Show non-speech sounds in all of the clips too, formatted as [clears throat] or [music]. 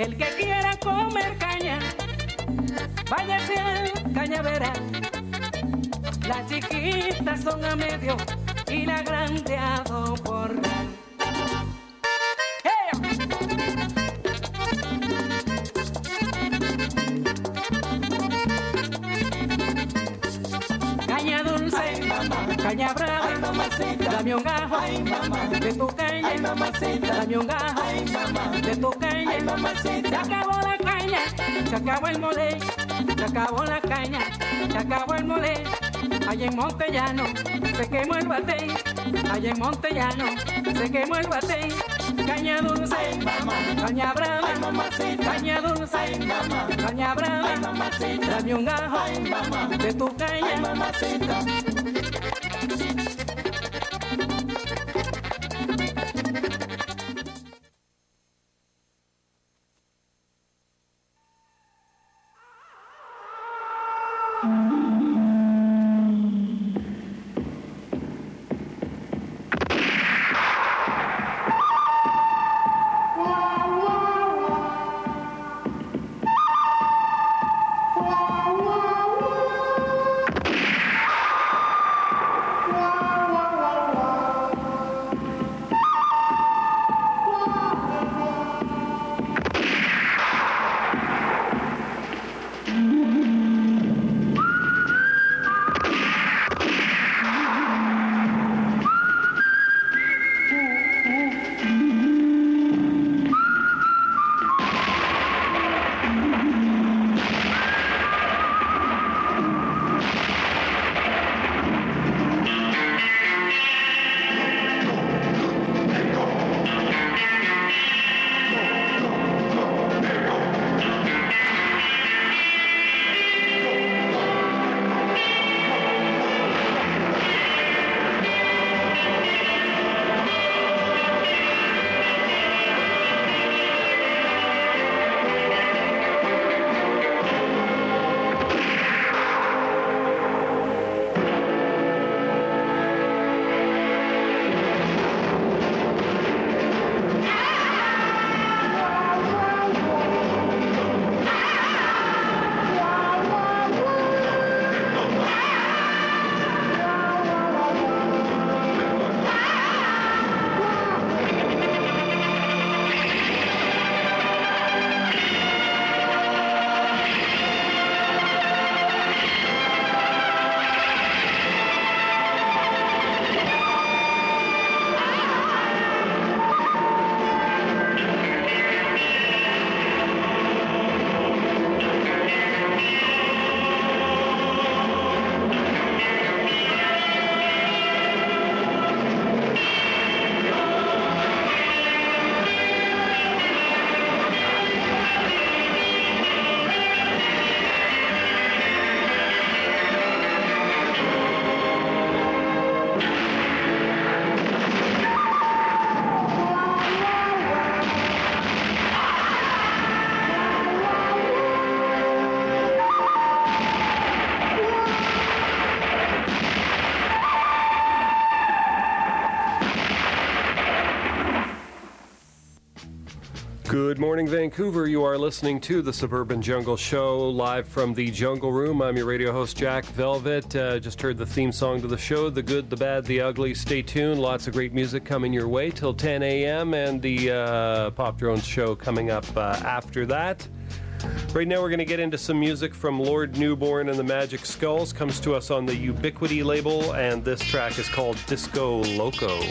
El que quiera comer caña, váyase al cañaveral. Las chiquitas son a medio y la grande a dos porral. Brava, dame un gajo de tu caña, dame un gajo de tu caña, se acabó la caña, se acabó el mole, se acabó la caña, se acabó el mole, allá en Montellano se quemó el bate, allá en Montellano se quemó el bate, caña dulce, caña brava, caña dulce, caña brava, dame un gajo de tu caña, Good morning, Vancouver. You are listening to the Suburban Jungle Show live from the Jungle Room. I'm your radio host, Jack Velvet. Uh, just heard the theme song to the show The Good, the Bad, the Ugly. Stay tuned. Lots of great music coming your way till 10 a.m. and the uh, Pop Drones show coming up uh, after that. Right now, we're going to get into some music from Lord Newborn and the Magic Skulls. Comes to us on the Ubiquity label, and this track is called Disco Loco.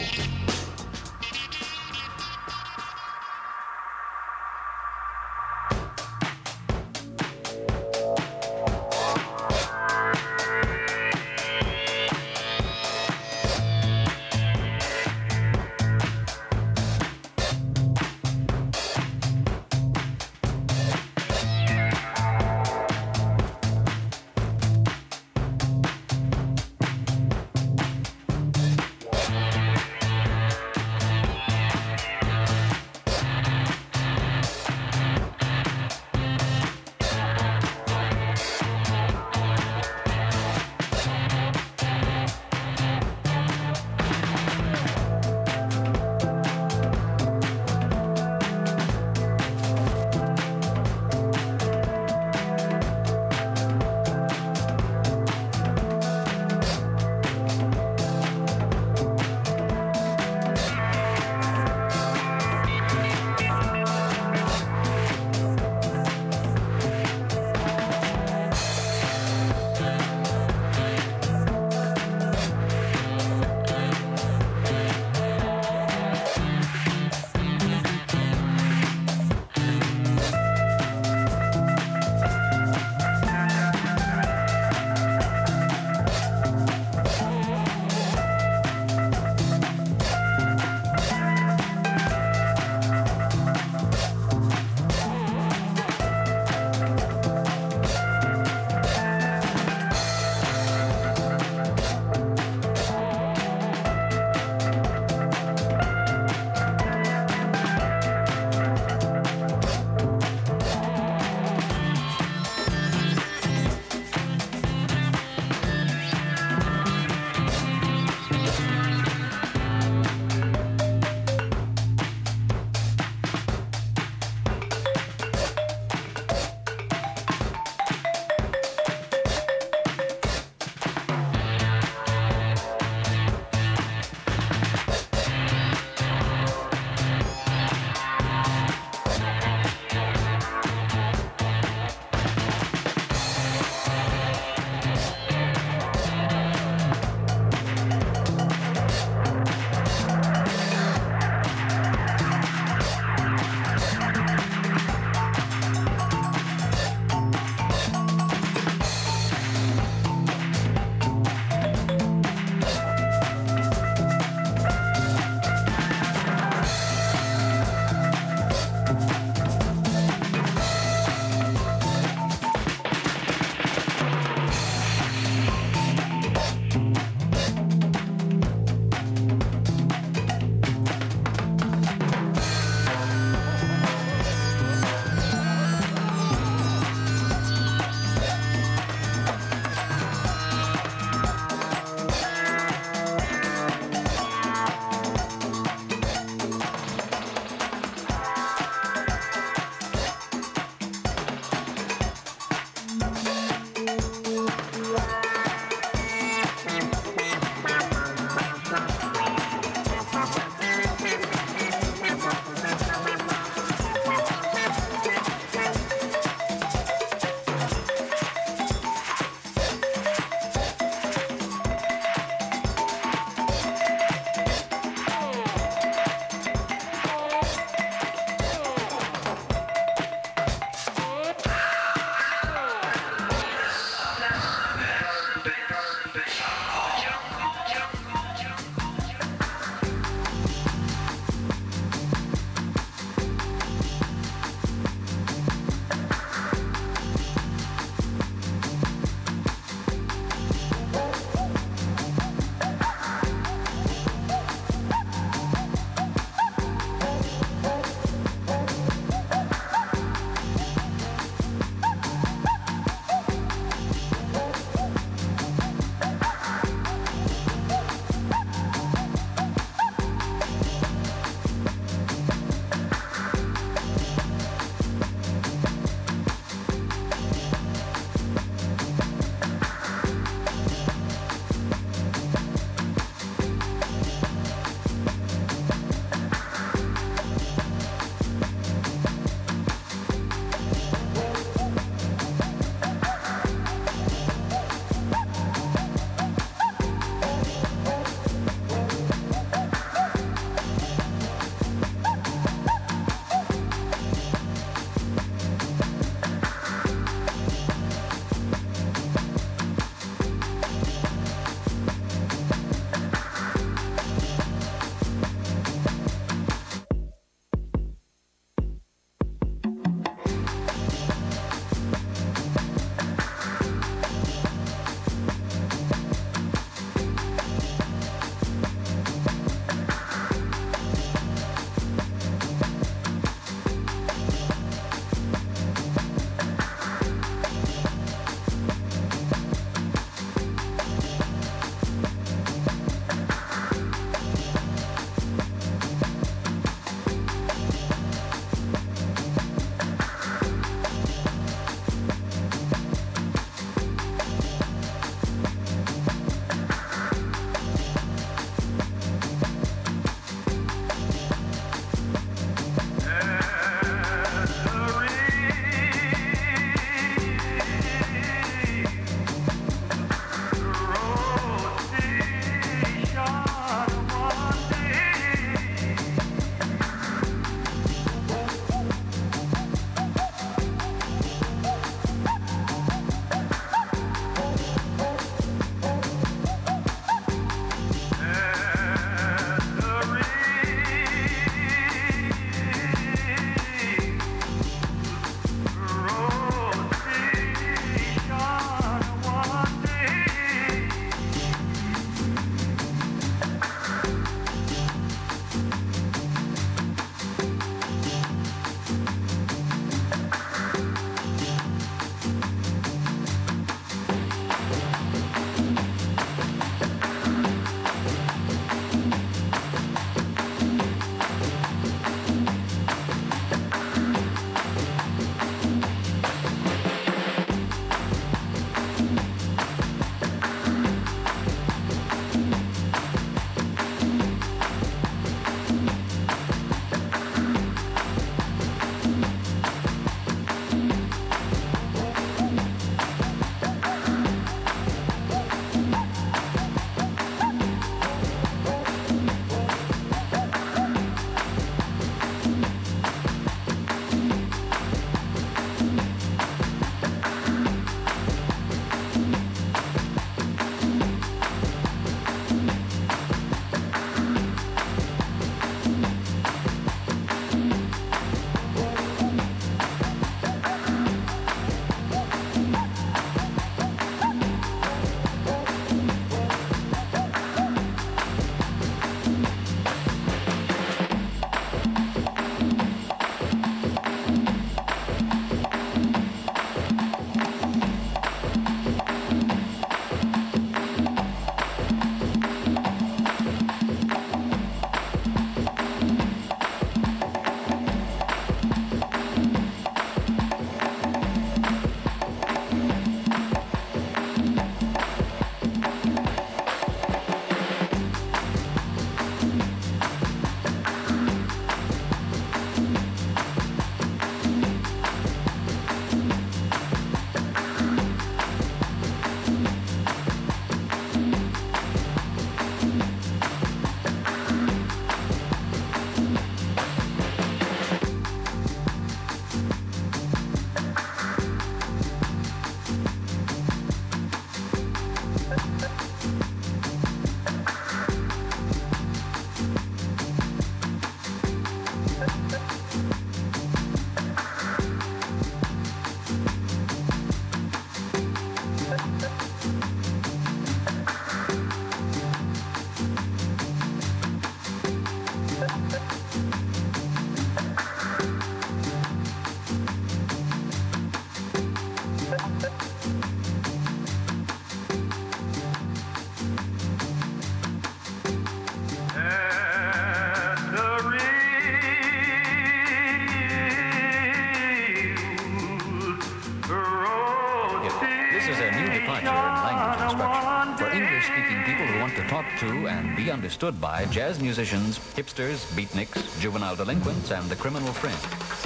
Understood by jazz musicians, hipsters, beatniks, juvenile delinquents, and the criminal fringe.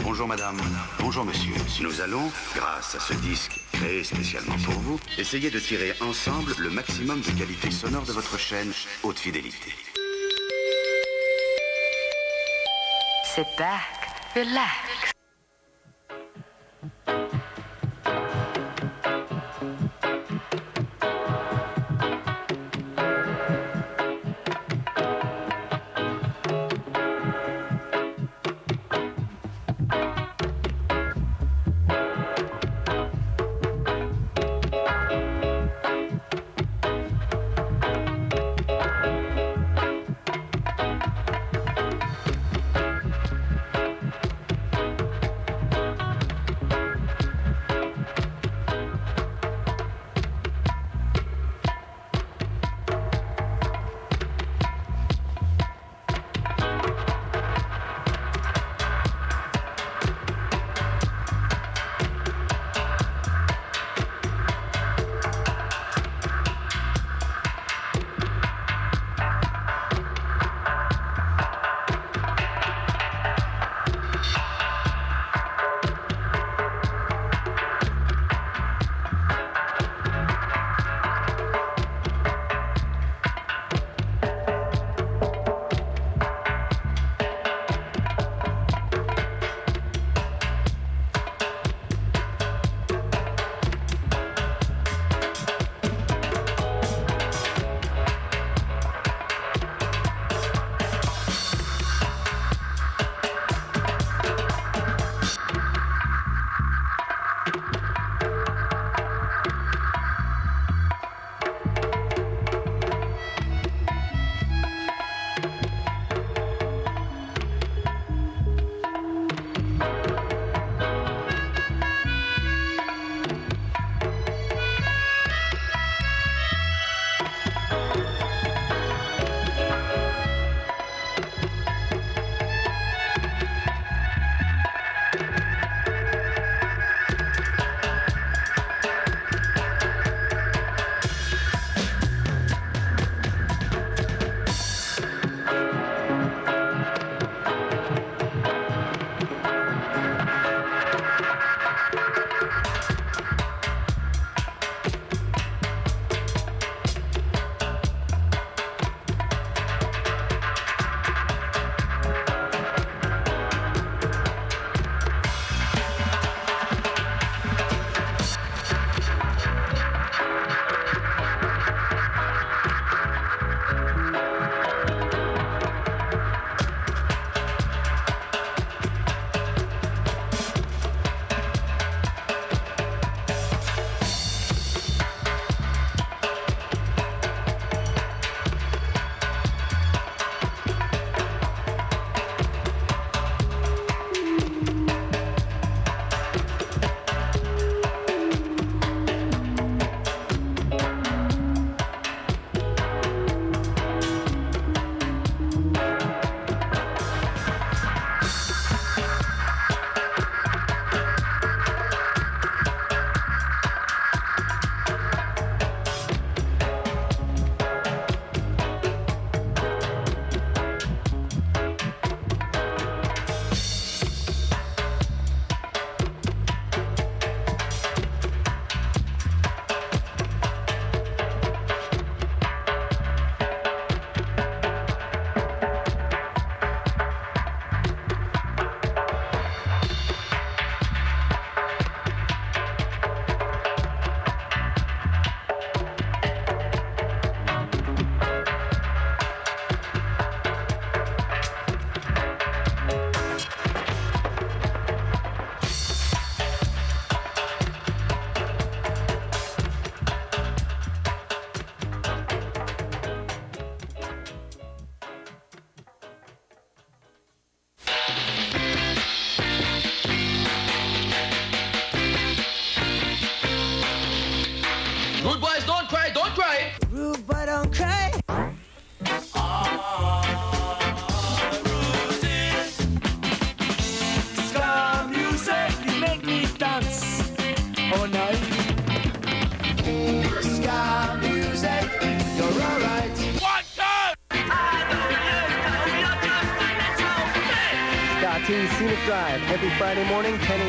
Bonjour madame, bonjour monsieur. Nous allons, grâce à ce disque créé spécialement pour vous, essayer de tirer ensemble le maximum de qualité sonore de votre chaîne haute fidélité. Sit back, relax.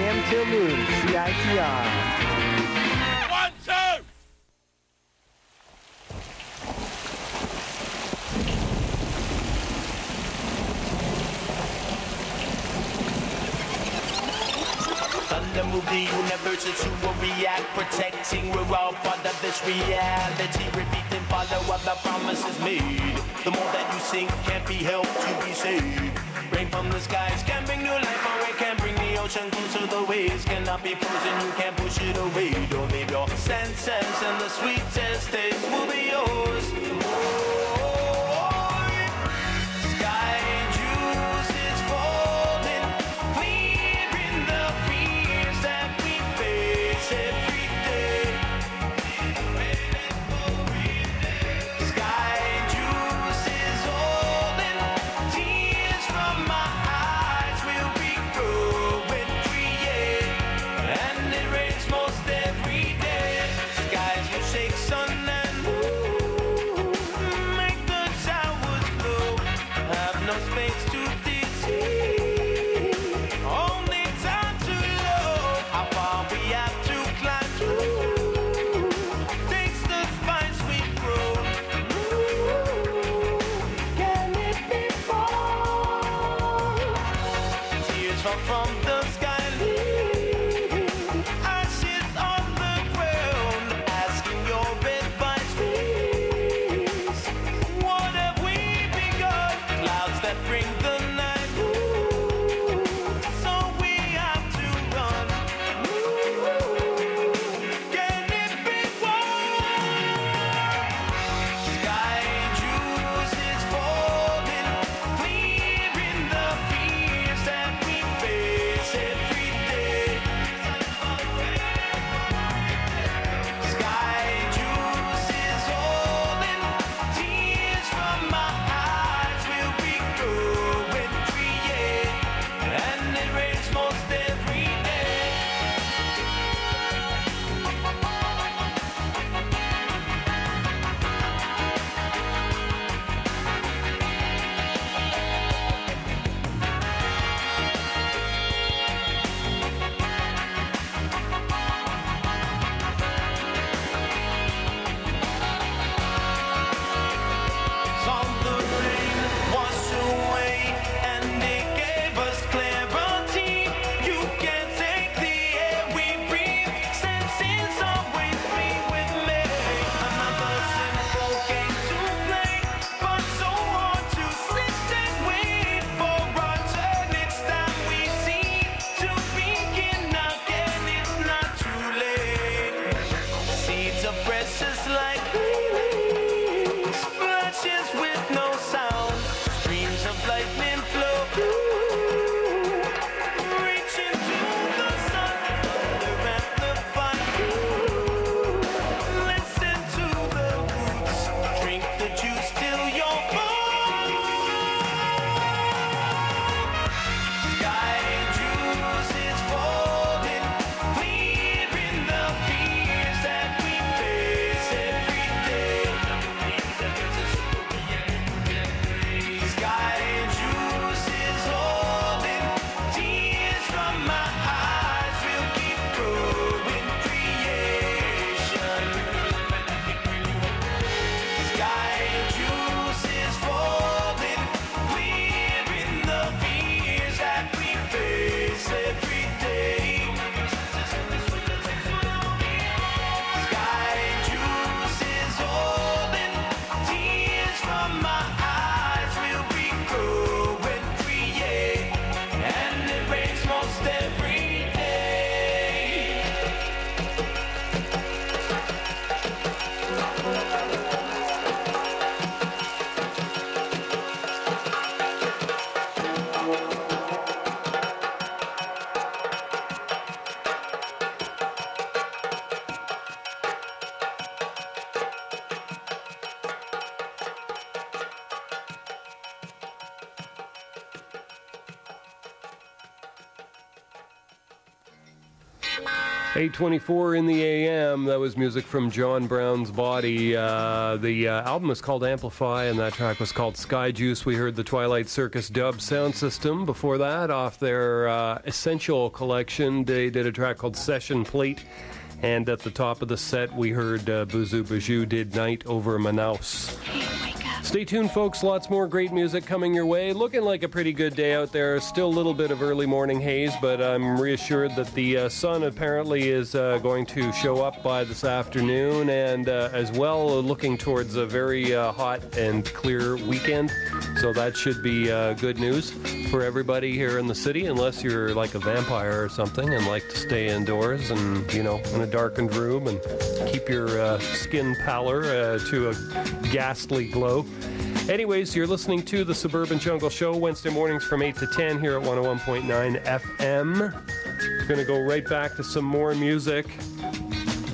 a.m. till noon, CITR. One, two! React, protecting. We're all part of this reality, follow what the promises made. The more that you sink, can't be helped to be saved. Rain from the skies can bring new life ocean closer the waves cannot be frozen. You can't push it away. Don't leave your senses and the sweetest taste will be yours. 824 in the AM. That was music from John Brown's Body. Uh, the uh, album is called Amplify, and that track was called Sky Juice. We heard the Twilight Circus dub sound system. Before that, off their uh, Essential collection, they did a track called Session Plate. And at the top of the set, we heard uh, Boozoo Bajou did Night Over Manaus. Stay tuned, folks. Lots more great music coming your way. Looking like a pretty good day out there. Still a little bit of early morning haze, but I'm reassured that the uh, sun apparently is uh, going to show up by this afternoon, and uh, as well looking towards a very uh, hot and clear weekend. So that should be uh, good news for everybody here in the city, unless you're like a vampire or something and like to stay indoors and you know in a darkened room and keep your uh, skin pallor to a ghastly glow. Anyways, you're listening to the Suburban Jungle Show Wednesday mornings from 8 to 10 here at 101.9 FM. We're Going to go right back to some more music.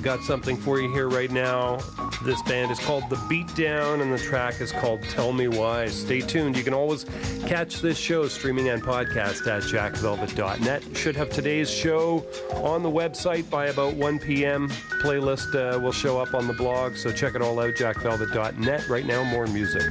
Got something for you here right now. This band is called The Beatdown, and the track is called Tell Me Why. Stay tuned. You can always catch this show streaming and podcast at jackvelvet.net. Should have today's show on the website by about 1 p.m. Playlist uh, will show up on the blog, so check it all out, jackvelvet.net. Right now, more music.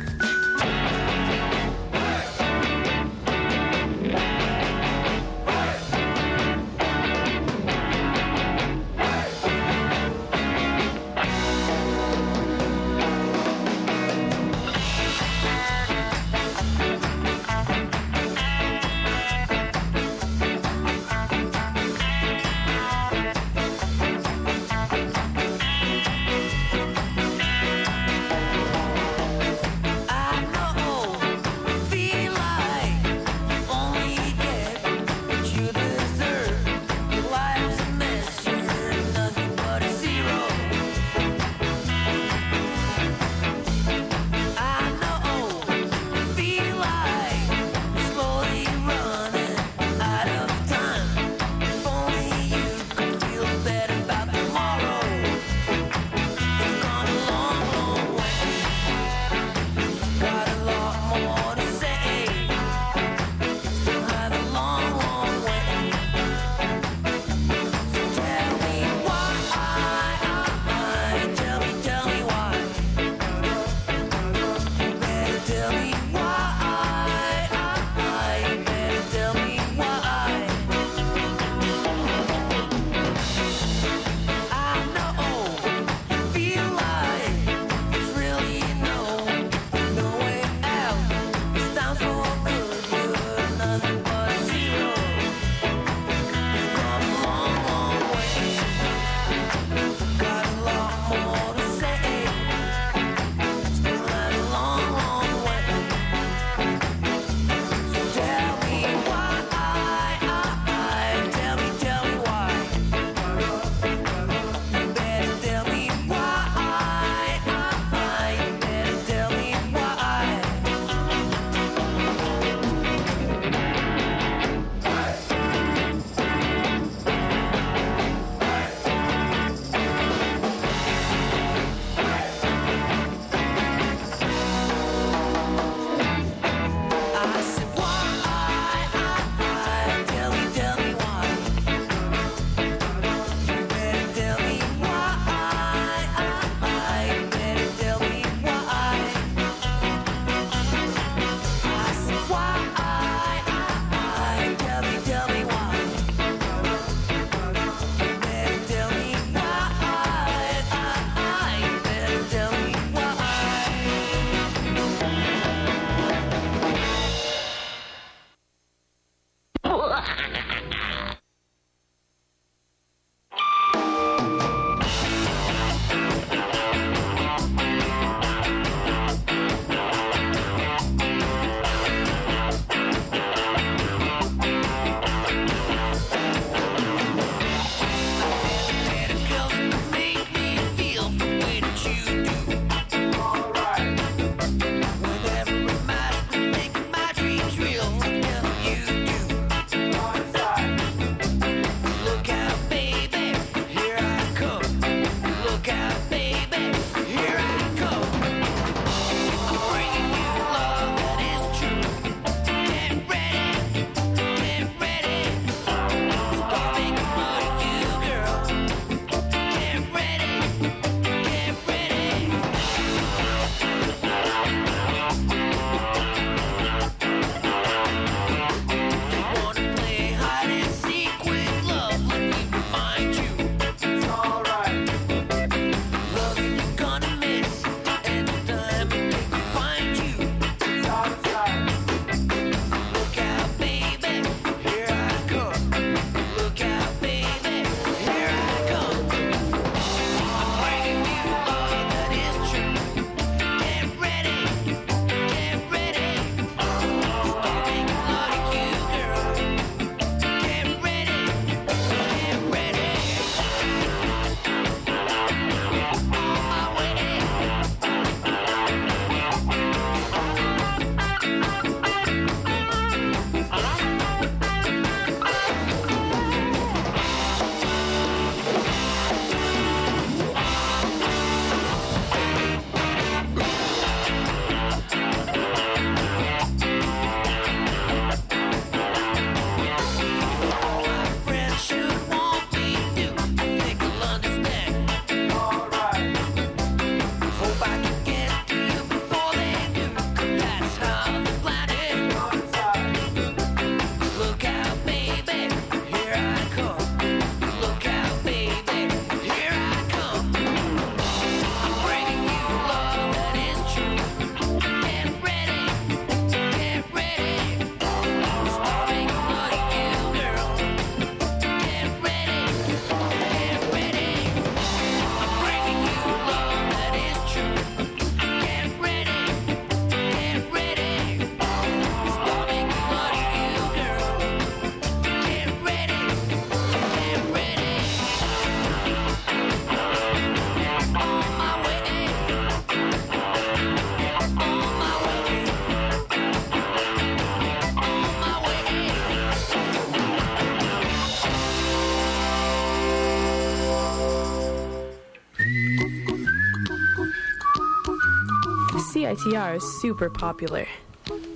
CITR is super popular.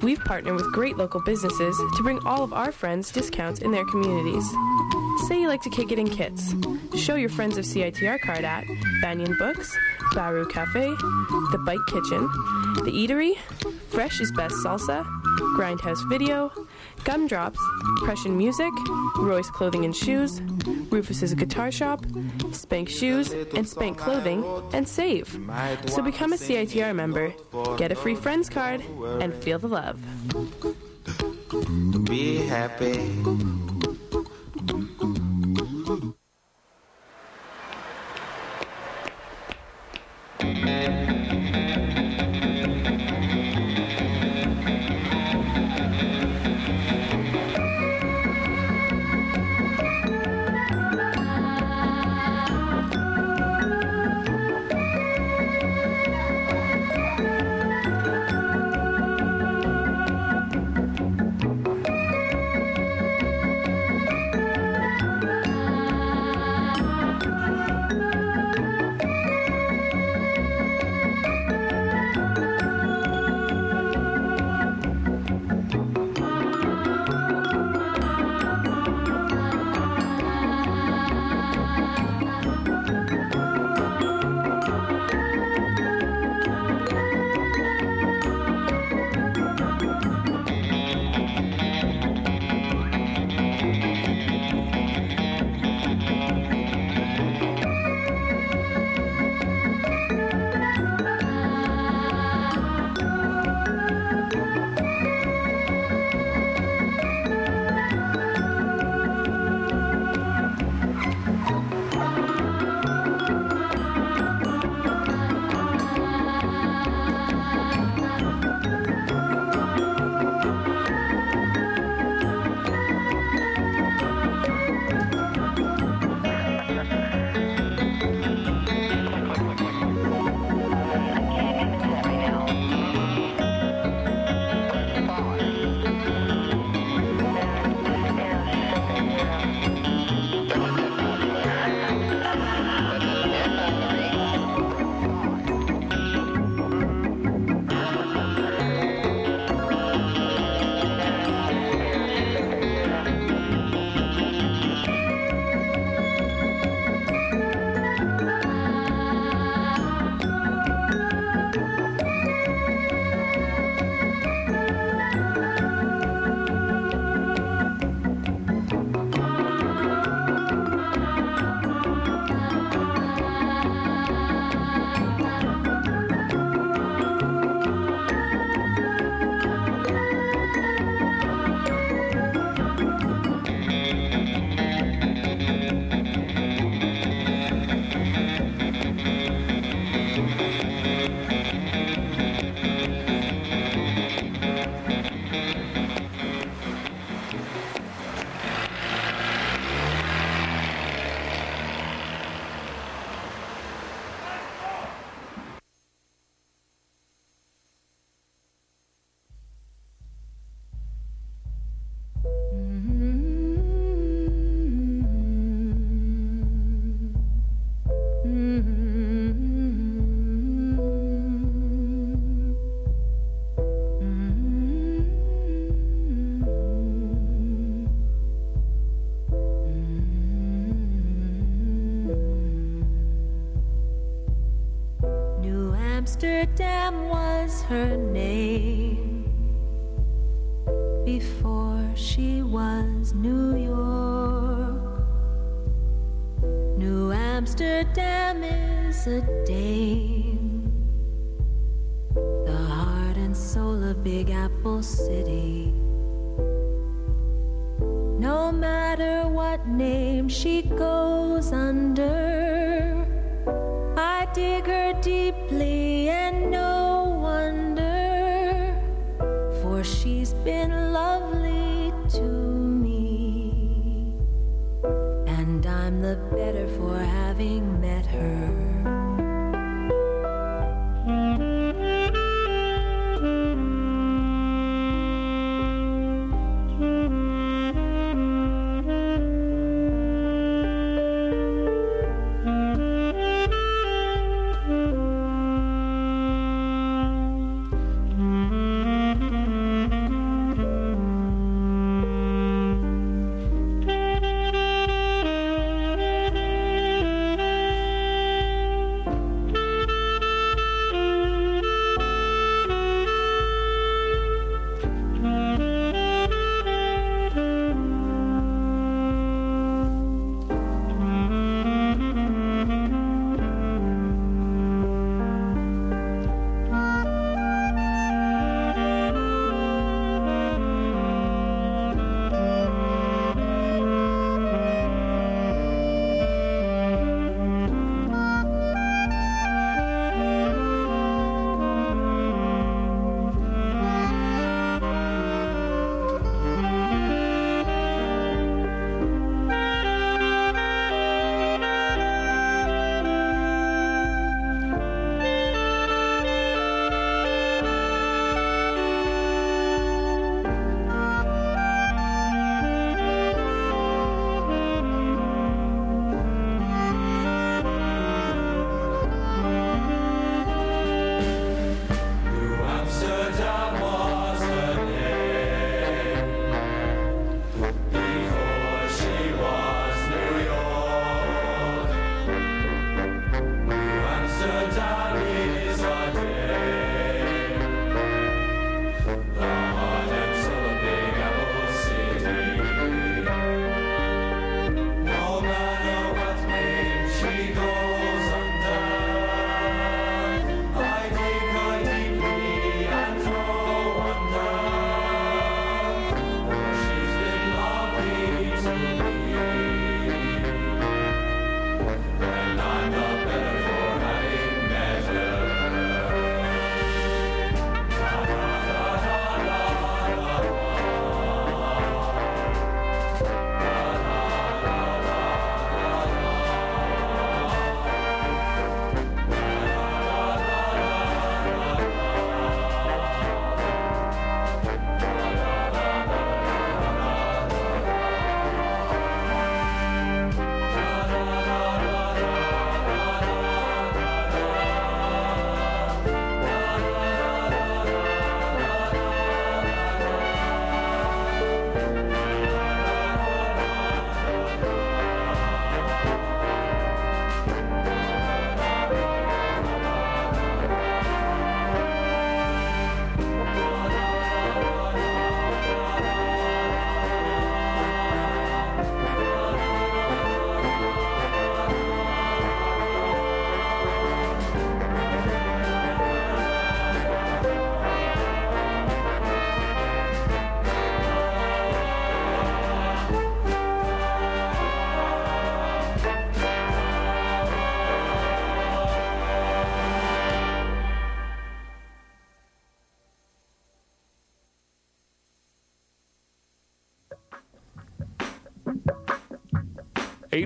We've partnered with great local businesses to bring all of our friends discounts in their communities. Say you like to kick it in kits. Show your friends of CITR card at Banyen Books, Baru Cafe, The Bike Kitchen, The Eatery, Fresh is Best Salsa, Grindhouse Video, Gumdrops, Prussian Music, Roy's Clothing and Shoes, Rufus's Guitar Shop, Spank Shoes, and Spank Clothing, and save. So become a CITR member, get a free friends card, and feel the love. Be happy.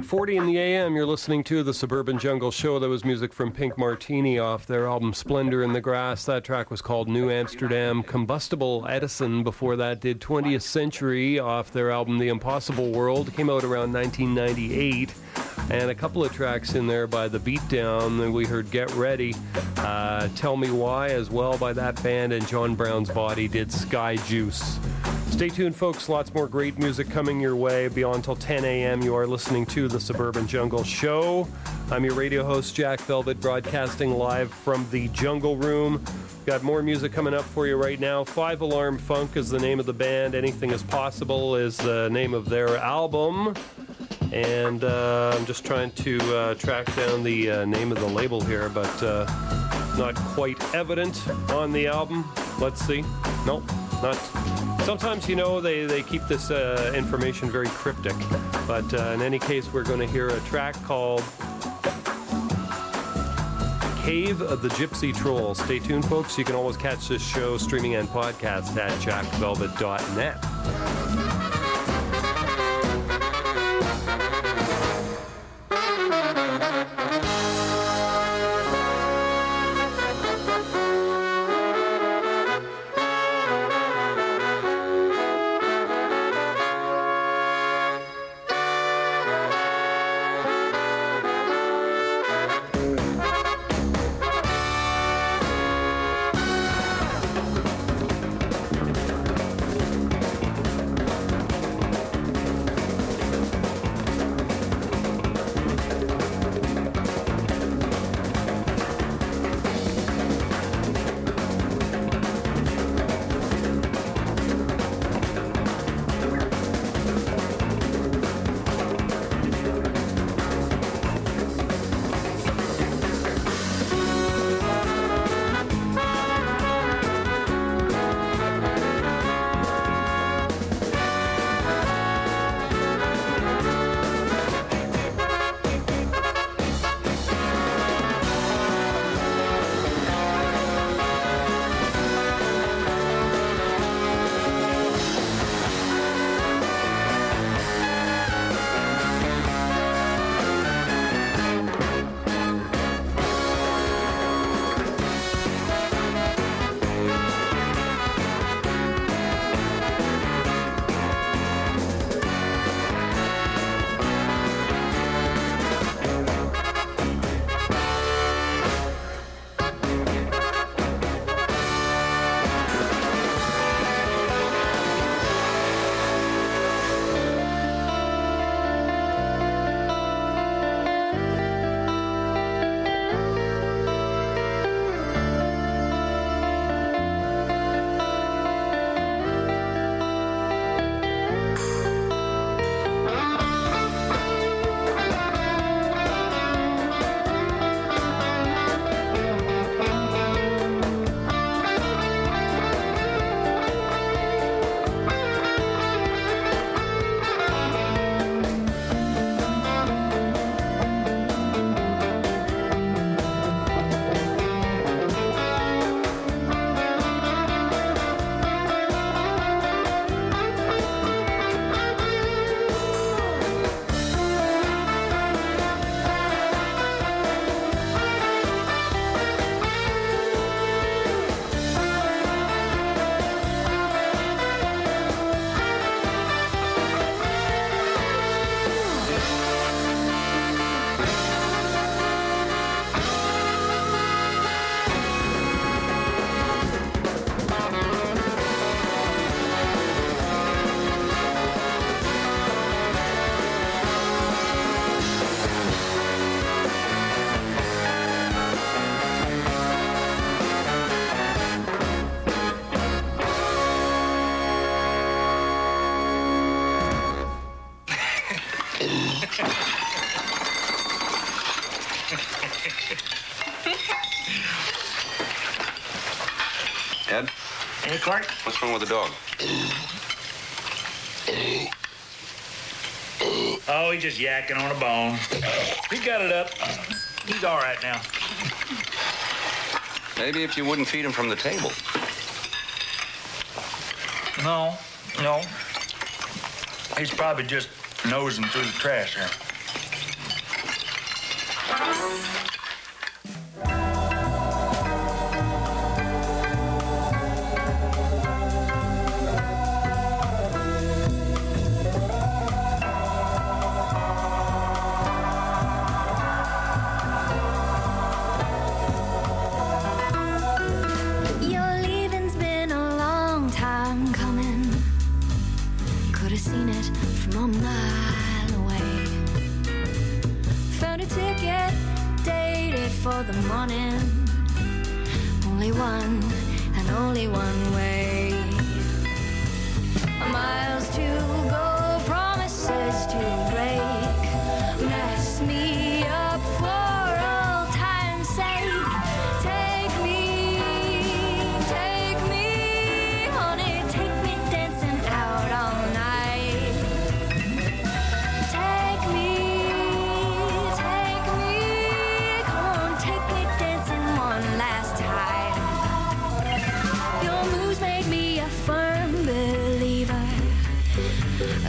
8:40 in the AM. You're listening to the Suburban Jungle Show. That was music from Pink Martini off their album Splendor in the Grass. That track was called New Amsterdam. Combustible Edison before that did 20th Century off their album The Impossible World. Came out around 1998. And a couple of tracks in there by The Beatdown. We heard Get Ready, uh, Tell Me Why as well by that band. And John Brown's Body did Sky Juice. Stay tuned, folks. Lots more great music coming your way. Beyond until 10 a.m., you are listening to the Suburban Jungle Show. I'm your radio host, Jack Velvet, broadcasting live from the Jungle Room. Got more music coming up for you right now. Five Alarm Funk is the name of the band. Anything is Possible is the name of their album. And uh, I'm just trying to uh, track down the uh, name of the label here, but uh, not quite evident on the album. Let's see. Nope, not. Sometimes, you know, they, they keep this uh, information very cryptic. But uh, in any case, we're going to hear a track called Cave of the Gypsy Troll. Stay tuned, folks. You can always catch this show streaming and podcast at jackvelvet.net. Clark? What's wrong with the dog? Oh, he's just yakking on a bone. He got it up. He's all right now. Maybe if you wouldn't feed him from the table. No, no. He's probably just nosing through the trash there.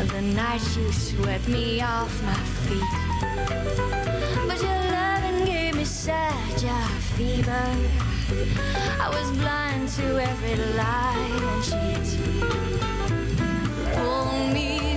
the night you swept me off my feet. But your loving gave me such a fever. I was blind to every lie and cheat. Pull me.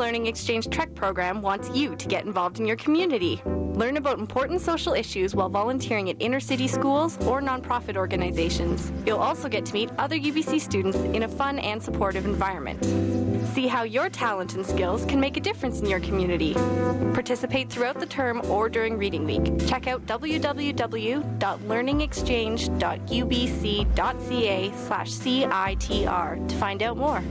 Learning Exchange Trek program wants you to get involved in your community. Learn about important social issues while volunteering at inner city schools or nonprofit organizations. You'll also get to meet other UBC students in a fun and supportive environment. See how your talent and skills can make a difference in your community. Participate throughout the term or during reading week. Check out www.learningexchange.ubc.ca slash CITR to find out more.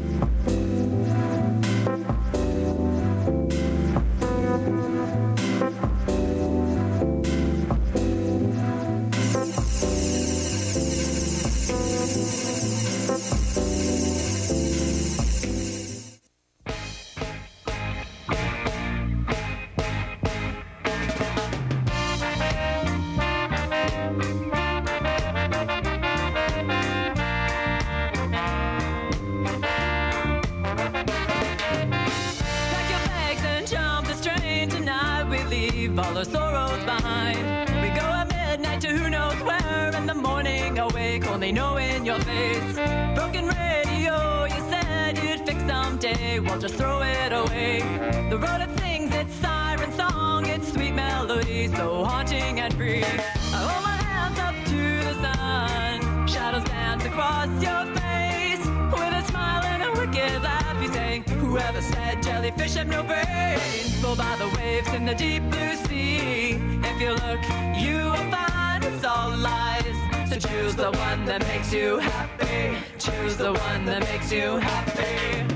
Someday. Well, just throw it away. The road it sings its siren song, its sweet melody, so haunting and free. I hold my hands up to the sun. Shadows dance across your face. With a smile and a wicked laugh, you say, Whoever said jellyfish have no brains? Blow by the waves in the deep blue sea. If you look, you will find it's all lies. So choose the one that makes you happy. Choose the one that makes you happy.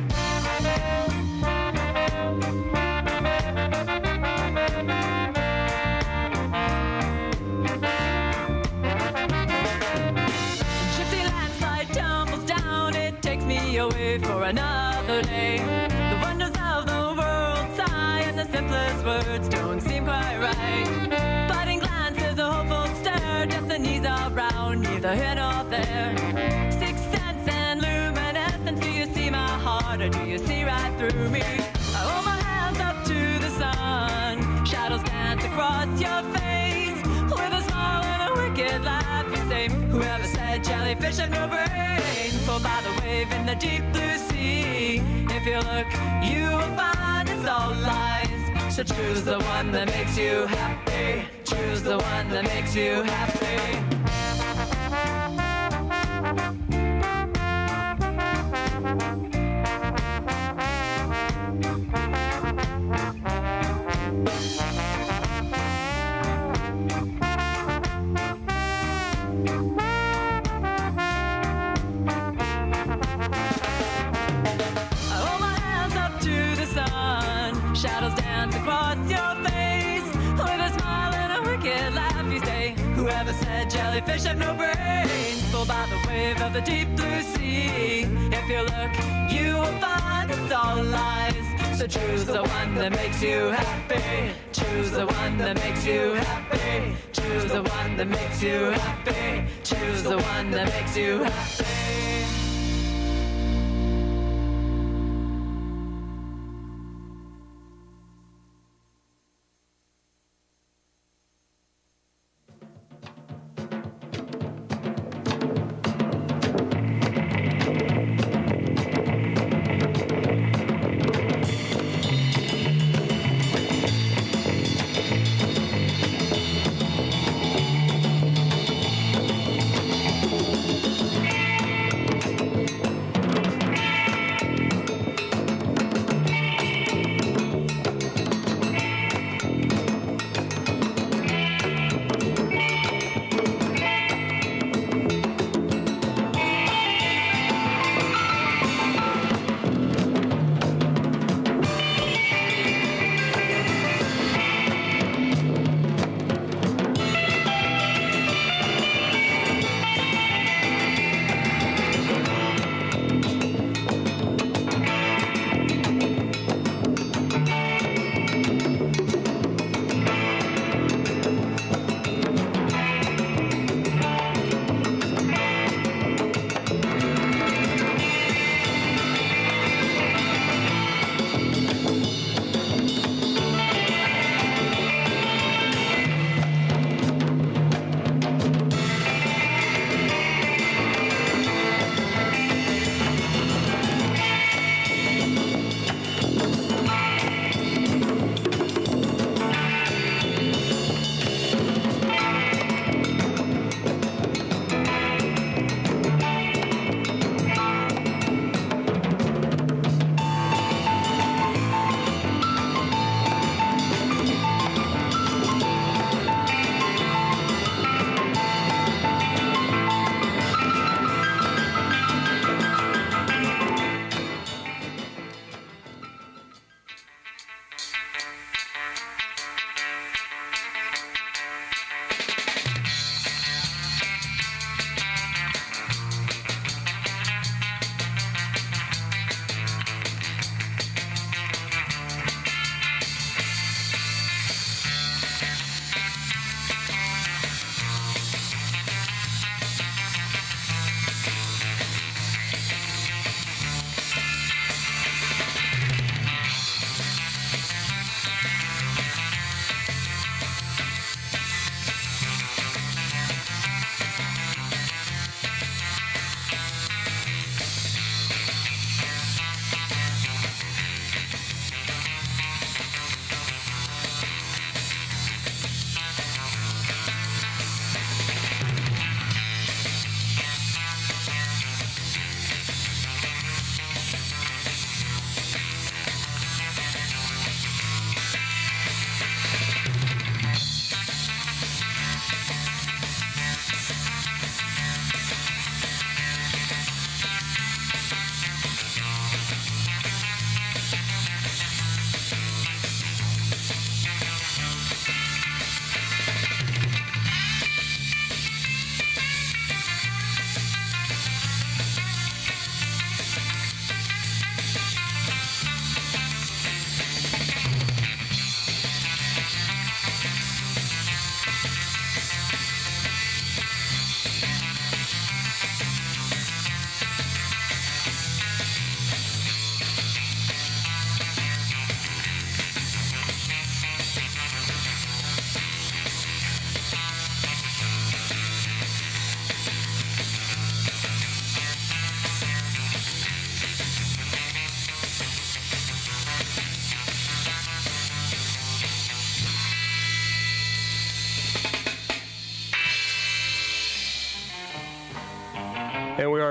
For another day. The wonders of the world sigh, and the simplest words don't seem quite right. Biting glances, a hopeful stare, destiny's around, neither here nor there. Sixth sense and luminescence, do you see my heart or do you see right through me? I hold my hands up to the sun, shadows dance across your face. Have no brains? Pulled by the wave in the deep blue sea. If you look, you will find it's all lies. So choose the one that makes you happy. Choose the one that makes you happy. Jellyfish have no brains? Pulled by the wave of the deep blue sea. If you look, you will find it's all lies. So choose the one that makes you happy. Choose the one that makes you happy. Choose the one that makes you happy. Choose the one that makes you happy.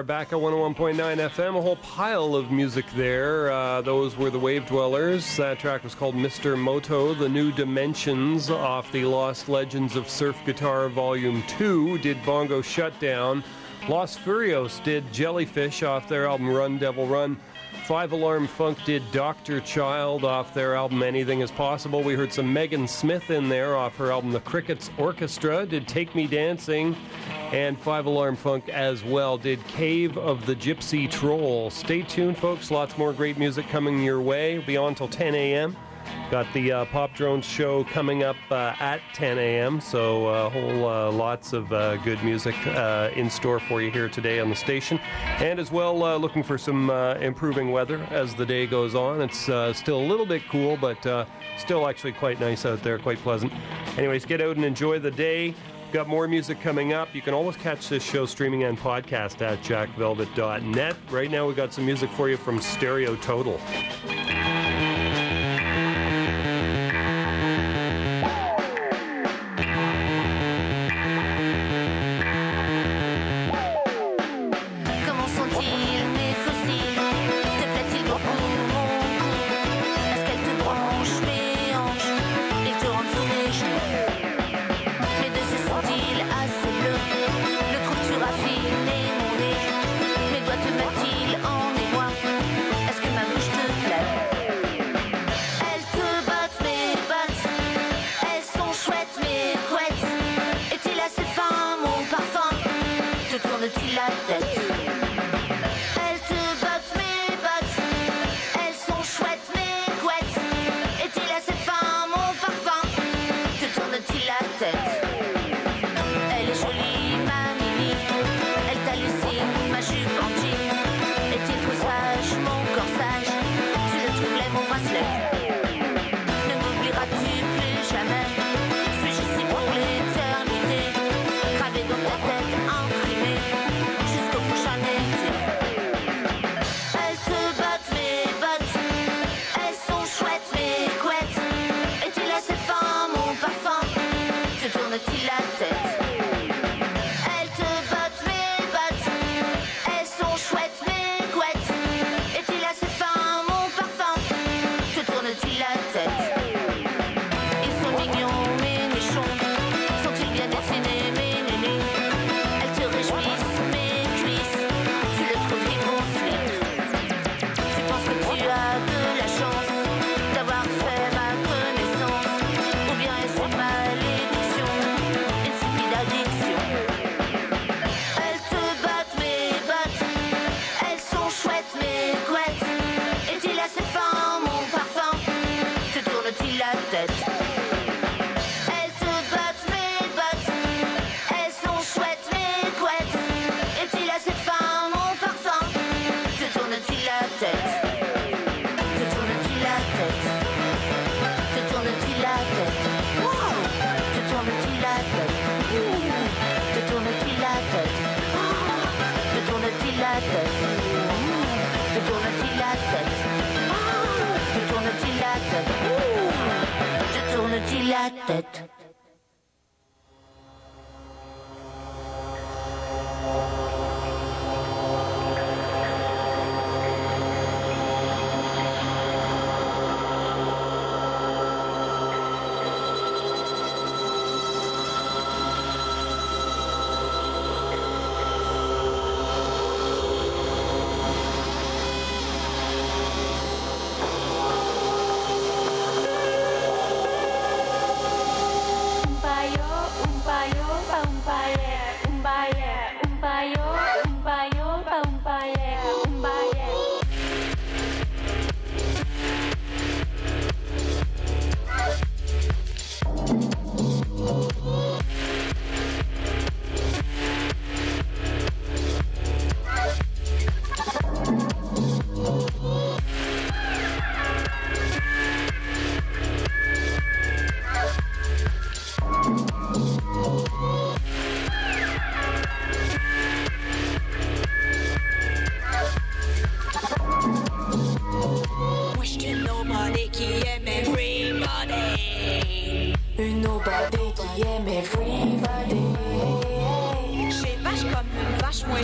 Are back at 101.9 FM. A whole pile of music there. Uh, those were the Wave Dwellers. That track was called Mr. Moto, The New Dimensions off the Lost Legends of Surf Guitar Volume 2. Did Bongo Shutdown. Los Furios did Jellyfish off their album Run Devil Run. Five Alarm Funk did Dr. Child off their album Anything Is Possible. We heard some Megan Smith in there off her album The Crickets Orchestra, did Take Me Dancing, and Five Alarm Funk as well did Cave of the Gypsy Troll. Stay tuned, folks. Lots more great music coming your way. Be on till 10 a.m. Got the uh, Pop Drones show coming up uh, at 10 a.m. So uh, whole uh, lots of uh, good music uh, in store for you here today on the station, and as well looking for some improving weather as the day goes on. It's still a little bit cool, but still actually quite nice out there, quite pleasant. Anyways, get out and enjoy the day. Got more music coming up. You can always catch this show streaming and podcast at jackvelvet.net. Right now, we got some music for you from Stereo Total.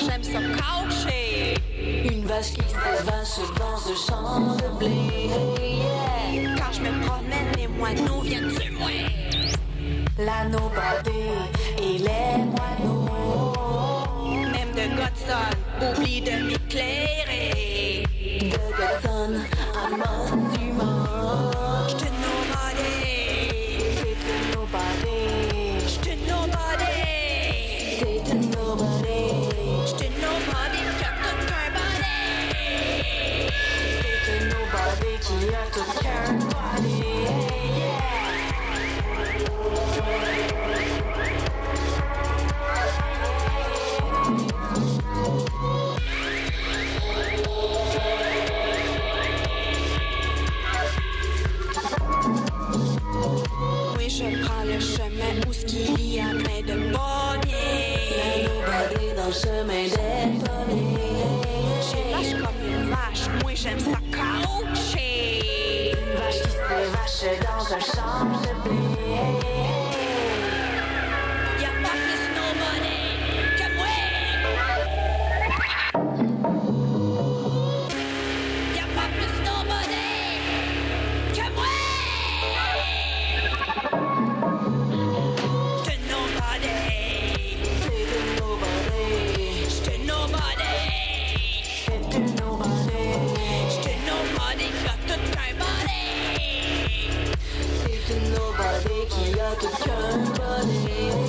J'aime ça coucher. Une vache qui se vache dans un champ de blé. Yeah. Quand je me promène, les moineaux viennent sur moi. L'anneau brodé et les moineaux. Même de Godson, oublie de m'éclairer. De Godson, à mon humain. J'te nobody. Pommiers. J'ai lâche comme une vache, moi j'aime ça. 写到最伤的。Qui a tout qu'un body.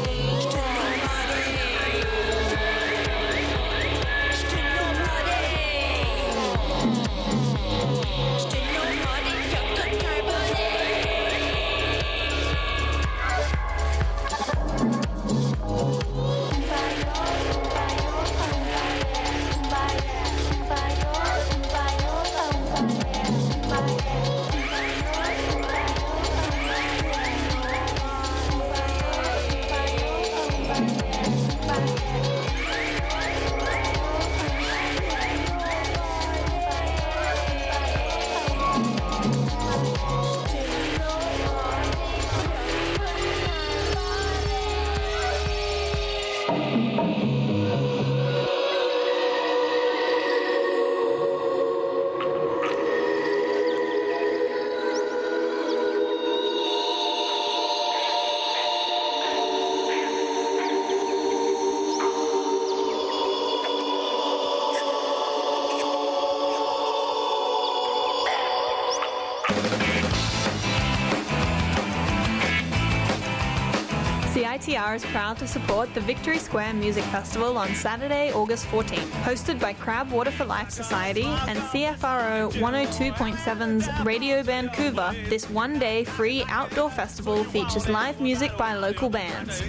CITR is proud to support the Victory Square Music Festival on Saturday, August 14th. Hosted by Crab Water for Life Society and CFRO 102.7's Radio Vancouver, this one day free outdoor festival features live music by local bands.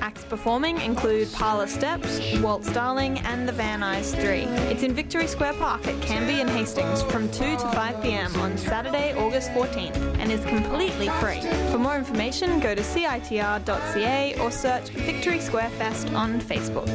Acts performing include Parlor Steps, Waltz Darling, and the Van Nuys 3. It's in Victory Square Park at Cambie and Hastings from 2 to 5 pm on Saturday, August 14th, and is completely free. For more information, go to citr.ca or search Victory Square Fest on Facebook.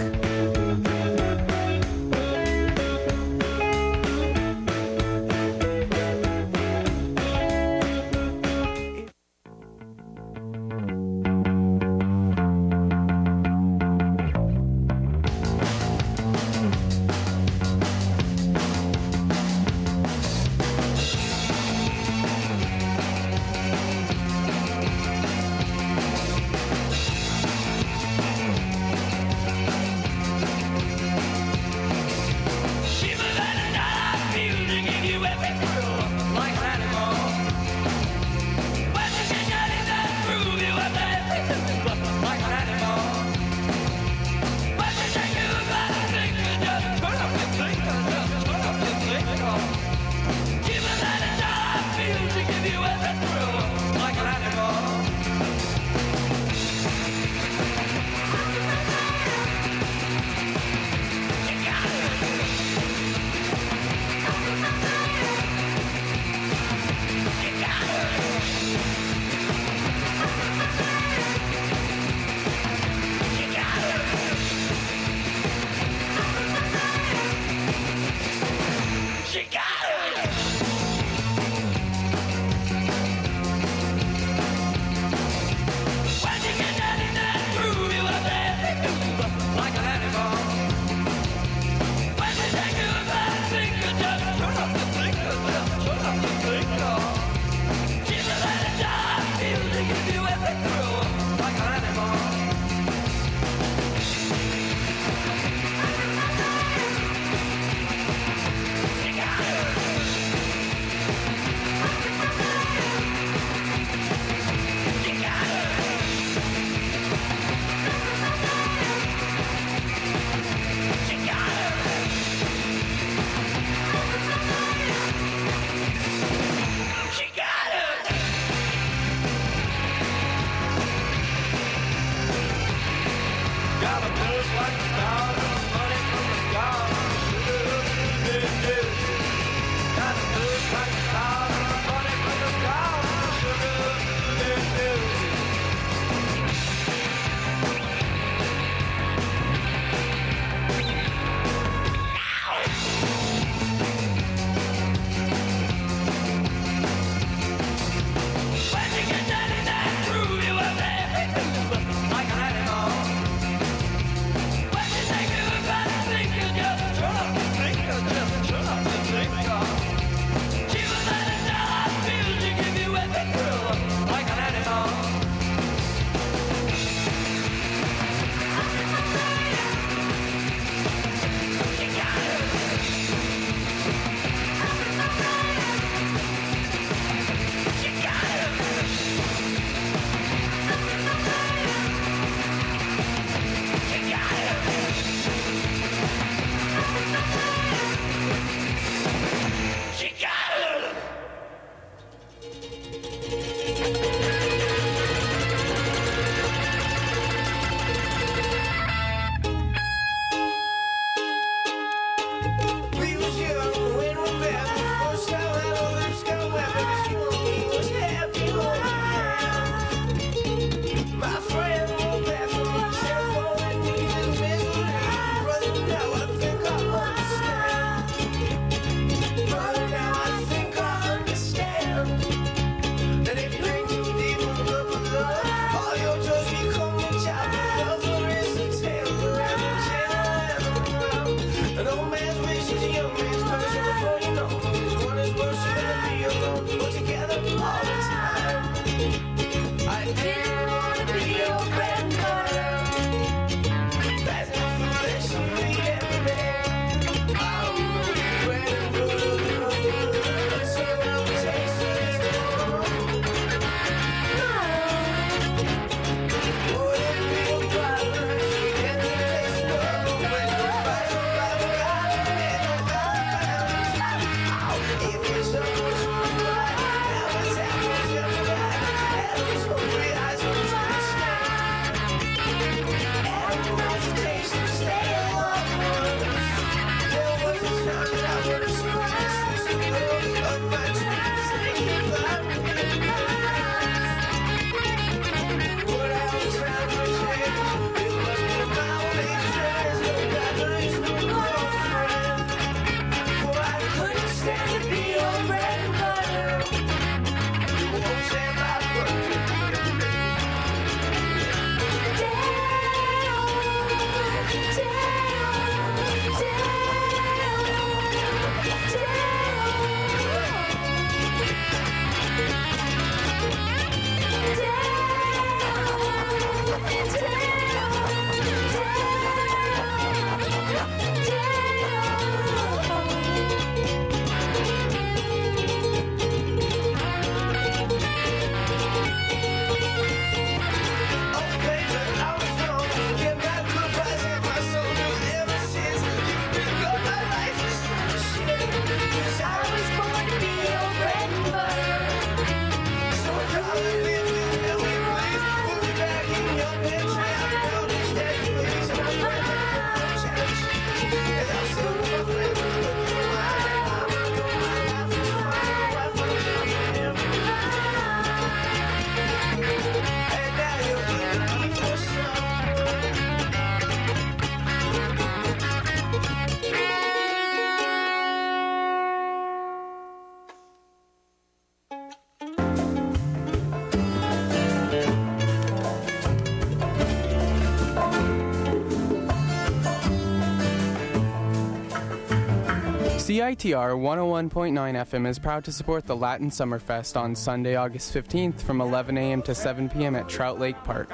CITR 101.9 FM is proud to support the Latin Summerfest on Sunday, August 15th from 11 a.m. to 7 p.m. at Trout Lake Park.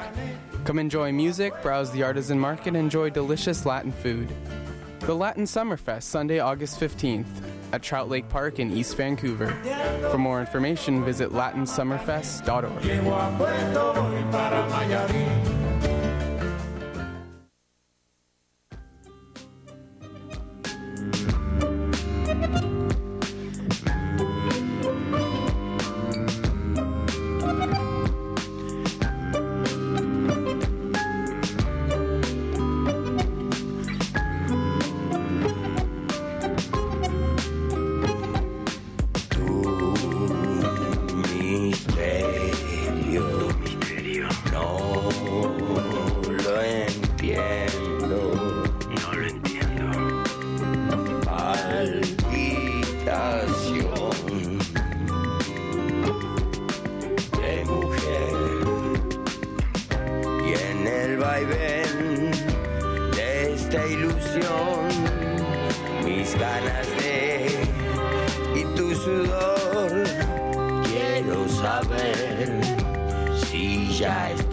Come enjoy music, browse the artisan market, enjoy delicious Latin food. The Latin Summerfest, Sunday, August 15th at Trout Lake Park in East Vancouver. For more information, visit latinsummerfest.org.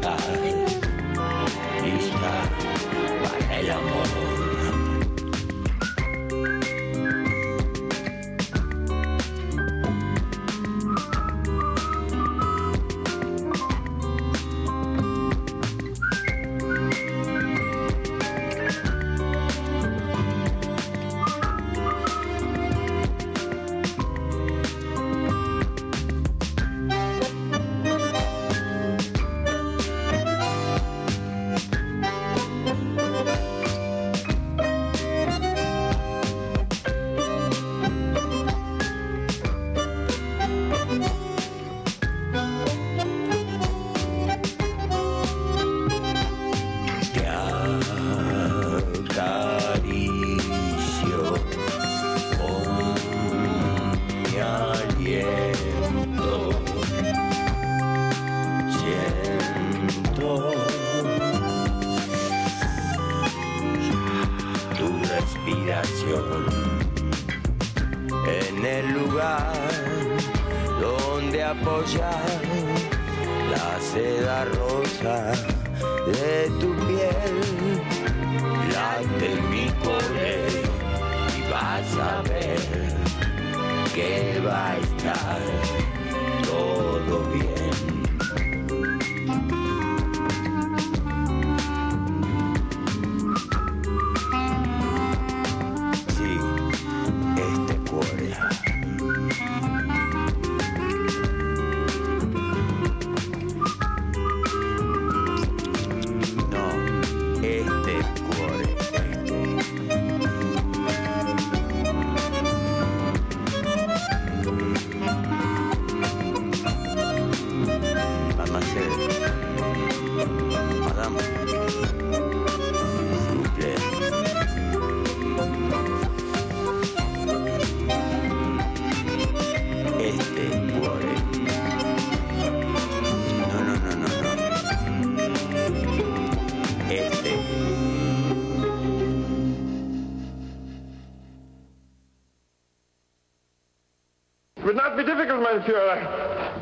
啊。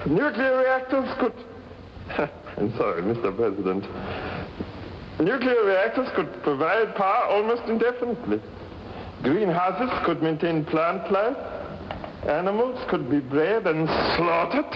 Nuclear reactors could. [laughs] I'm sorry, Mr. President. Nuclear reactors could provide power almost indefinitely. Greenhouses could maintain plant life. Animals could be bred and slaughtered.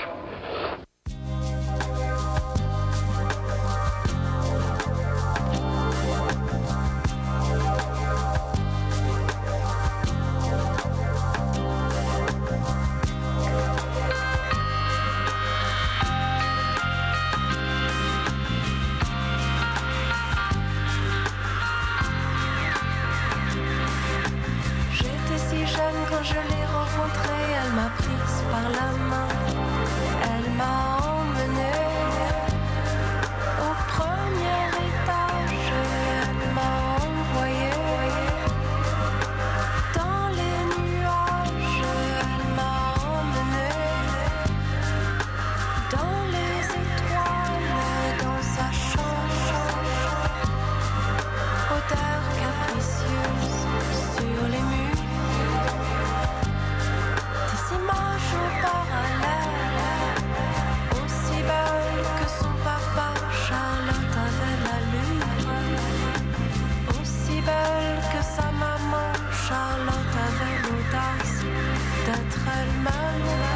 que sa maman Charlotte avait l'audace d'être elle-même.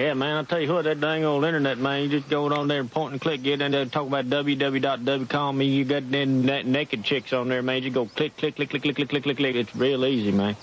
Yeah, man, I tell you what, that dang old internet, man, you just go on there and point and click, get in there and talk about www.wcom, you got then naked chicks on there, man, you go click, click, click, click, click, click, click, click, click. It's real easy, man.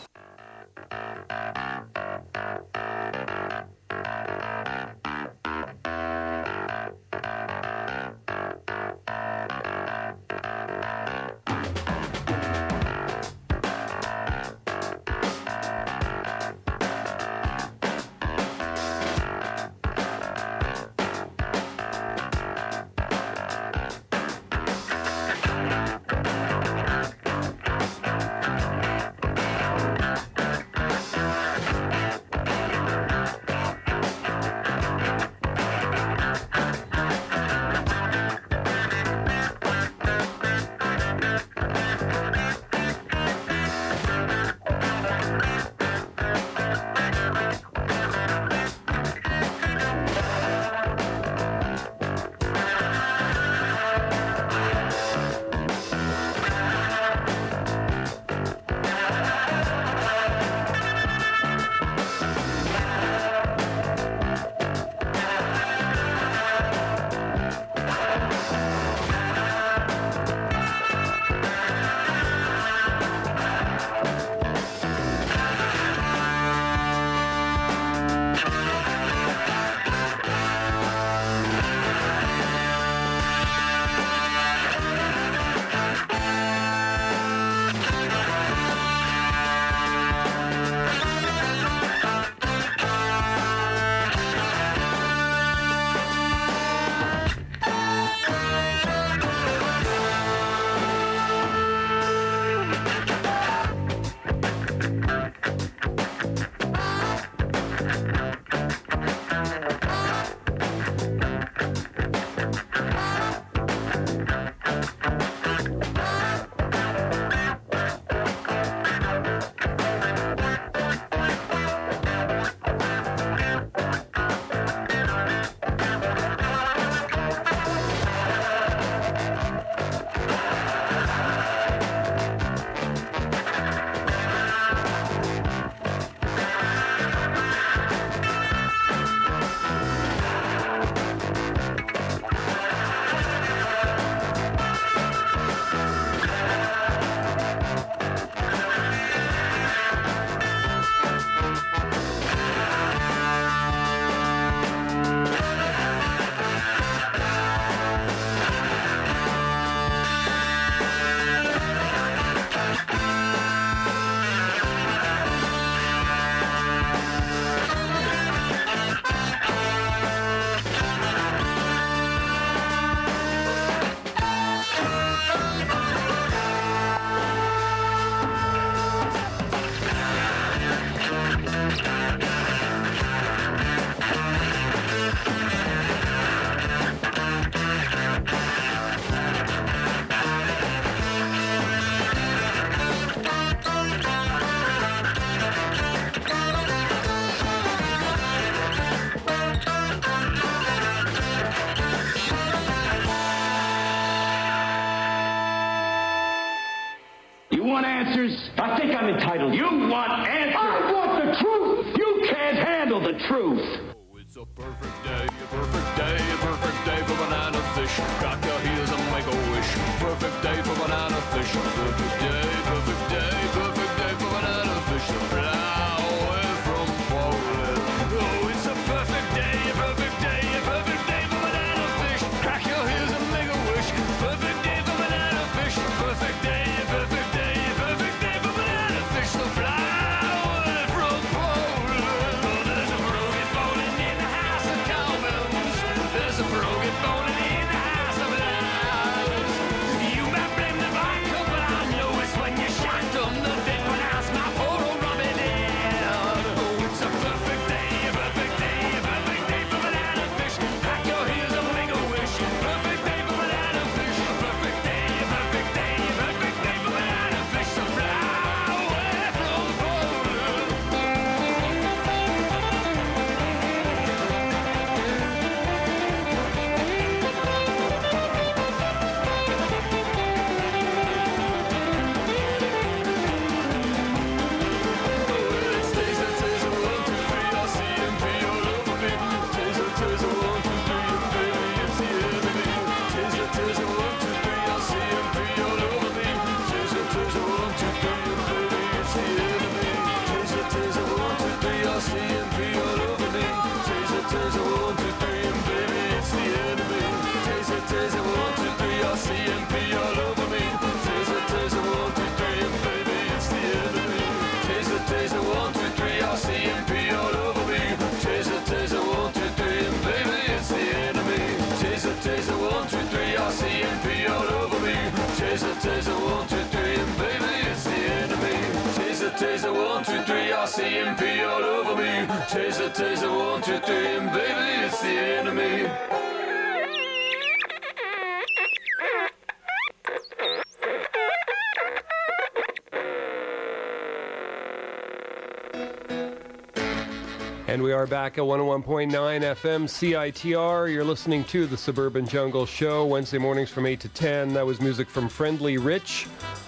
We are back at 101.9 FM CITR. You're listening to the Suburban Jungle Show, Wednesday mornings from 8 to 10. That was music from Friendly Rich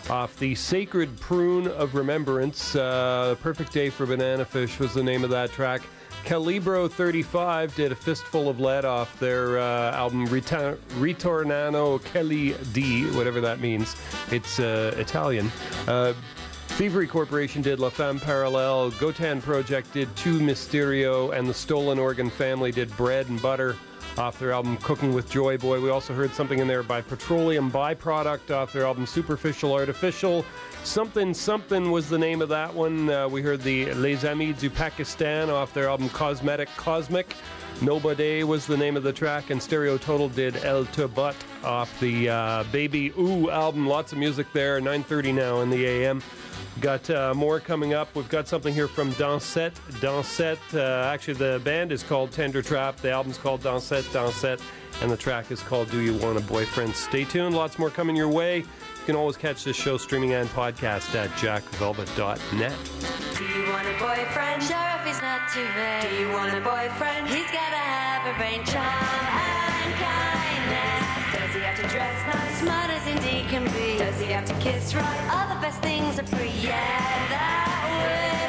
off the Sacred Prune of Remembrance. Uh, Perfect Day for Banana Fish was the name of that track. Calibro 35 did a fistful of lead off their uh, album Rita- Ritornano quelli di, whatever that means. It's uh, Italian. Thievery Corporation did La Femme Parallel, Gotan Project did Two Mysterio, and the Stolen Organ Family did Bread and Butter off their album Cooking with Joy Boy. We also heard something in there by Petroleum Byproduct off their album Superficial Artificial. Something Something was the name of that one. Uh, we heard the Les Amis du Pakistan off their album Cosmetic Cosmic. Nobody was the name of the track, and Stereo Total did El Tubat off the uh, Baby Ouh album. Lots of music there. 9:30 now in the AM. Got uh, more coming up. We've got something here from Dansette. Dansette. Uh, actually, the band is called Tender Trap. The album's called Dansette, Dansette, and the track is called Do You Want a Boyfriend? Stay tuned. Lots more coming your way. You can always catch this show streaming and podcast at jackvelvet.net. Do you want a boyfriend? Sure, if he's not too vain. Do you want a boyfriend? He's gotta have a brain charm and kindness. Does he have to dress nice? Smart as indeed can be. Does he have to kiss right? All the best things are free. Yeah, that would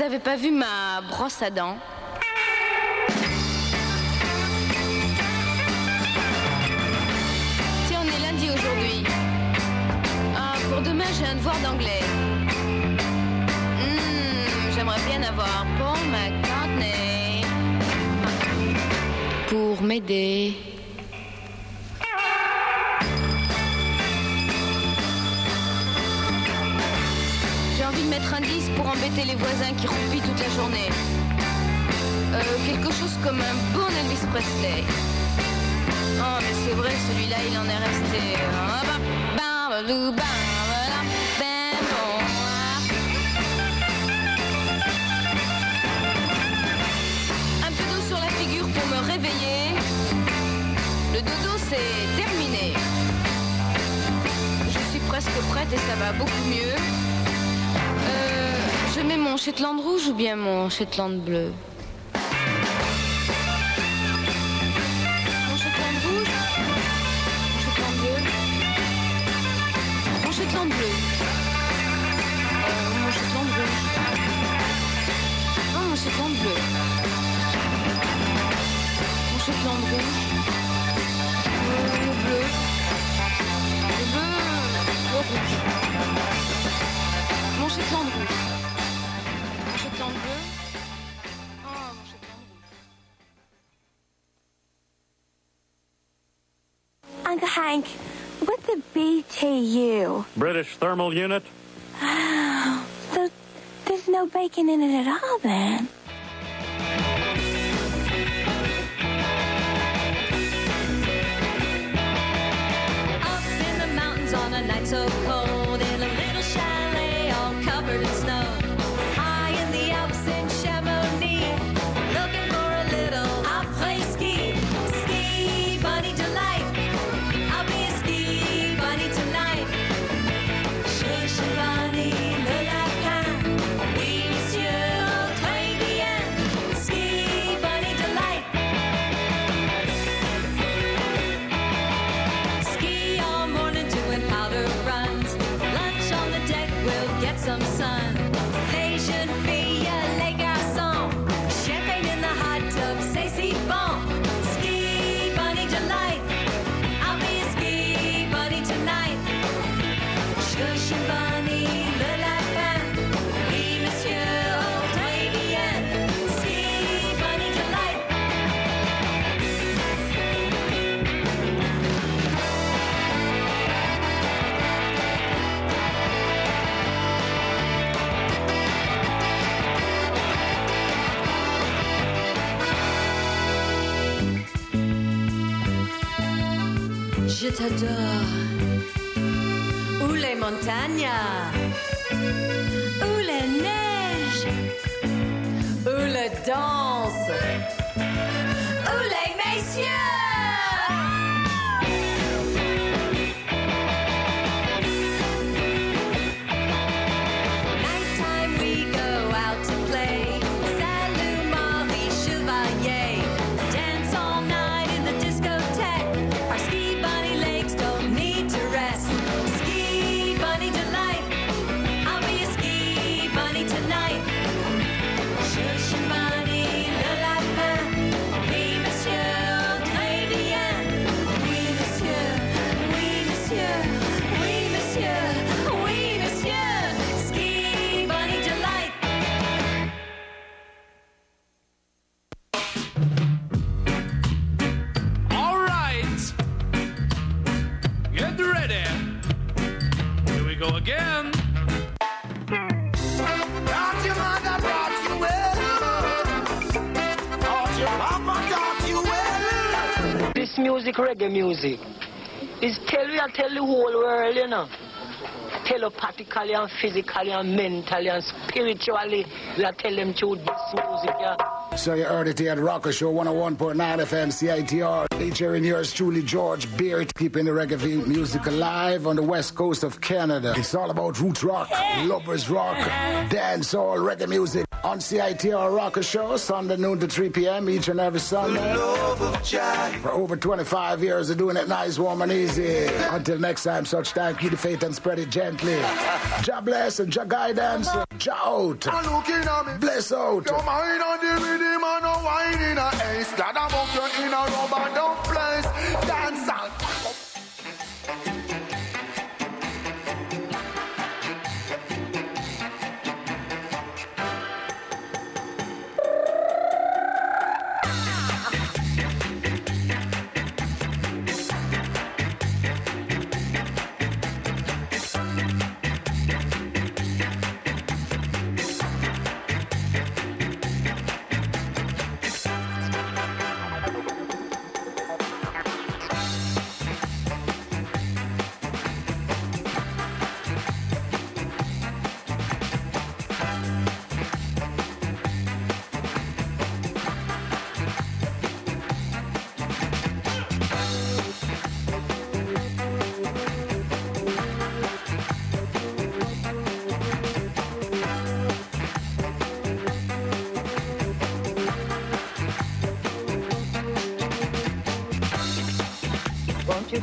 Vous avez pas vu ma brosse à dents Tiens, on est lundi aujourd'hui. Ah, pour demain, j'ai un devoir d'anglais. Hmm, J'aimerais bien avoir Paul McCartney pour m'aider. Chose comme un bon Elvis Presley. Oh, mais c'est vrai, celui-là, il en est resté. Un peu d'eau sur la figure pour me réveiller. Le dodo, c'est terminé. Je suis presque prête et ça va beaucoup mieux. Euh, je mets mon Shetland rouge ou bien mon Shetland bleu? Uncle Hank, what's a BTU? British Thermal Unit. Oh, so there's no bacon in it at all then. Up in the mountains on a night so cold, Où music, reggae music, is tell we and tell the whole world, you know. Telepathically and physically and mentally and spiritually, we are tell them through this music, yeah. So you heard it here at Rocker Show 101.9 FM CITR. Featuring yours truly, George Barrett, keeping the reggae music alive on the west coast of Canada. It's all about roots rock, lovers rock, dancehall, reggae music. On CITR Rocker Show, Sunday noon to 3 p.m. each and every Sunday. For over 25 years of doing it nice, warm, and easy. Until next time, such time, keep the faith and spread it gently. [laughs] Jah bless and Jah guidance. Jah out. Bless out. Your mind on the rhythm and no wine in a ace. Glad about you in a rubber dub place. Dance out. Won't [laughs] you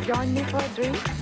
join me for a drink?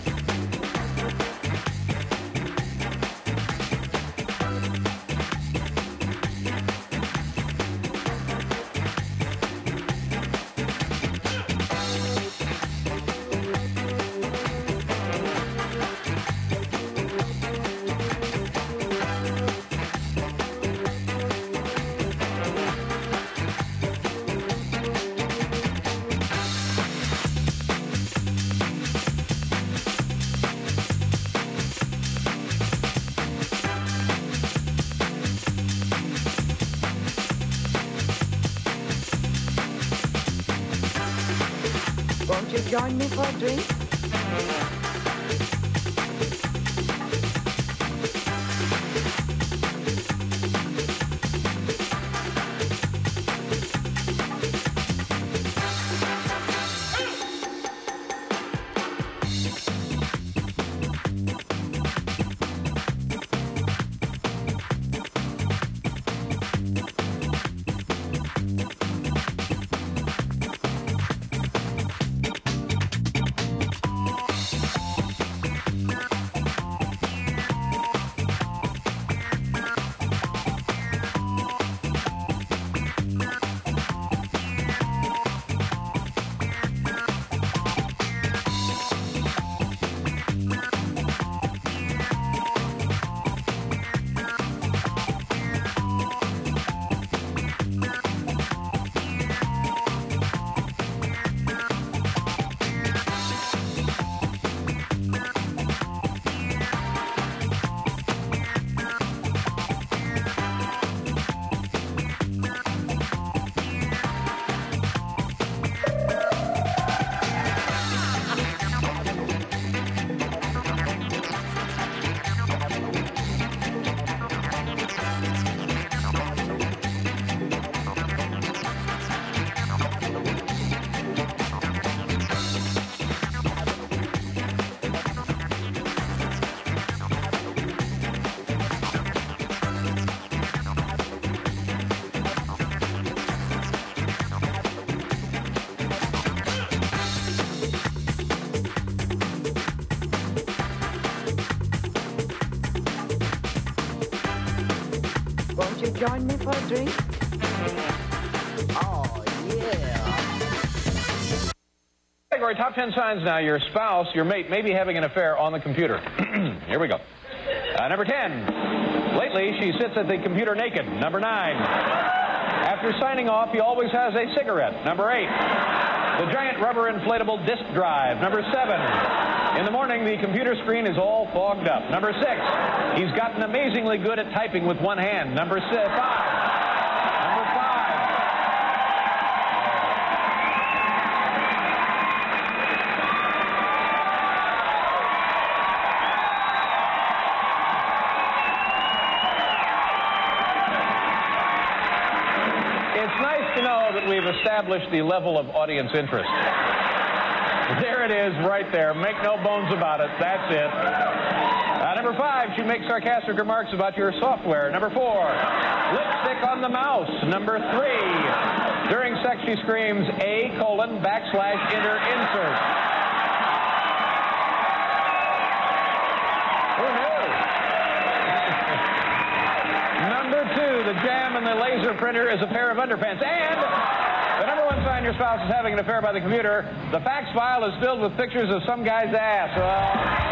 Top 10 signs now your spouse, your mate may be having an affair on the computer. [clears throat] Here we go. Uh, number 10. Lately, she sits at the computer naked. Number 9. After signing off, he always has a cigarette. Number 8. The giant rubber inflatable disk drive. Number 7. In the morning, the computer screen is all fogged up. Number 6. He's gotten amazingly good at typing with one hand. Number 5. Number 5. establish the level of audience interest. There it is, right there. Make no bones about it. That's it. Uh, number five, she makes sarcastic remarks about your software. Number four, lipstick on the mouse. Number three, during sex she screams A colon backslash enter insert. [laughs] Number two, the jam in the laser printer is a pair of underpants. And find your spouse is having an affair by the computer, the fax file is filled with pictures of some guy's ass. Well...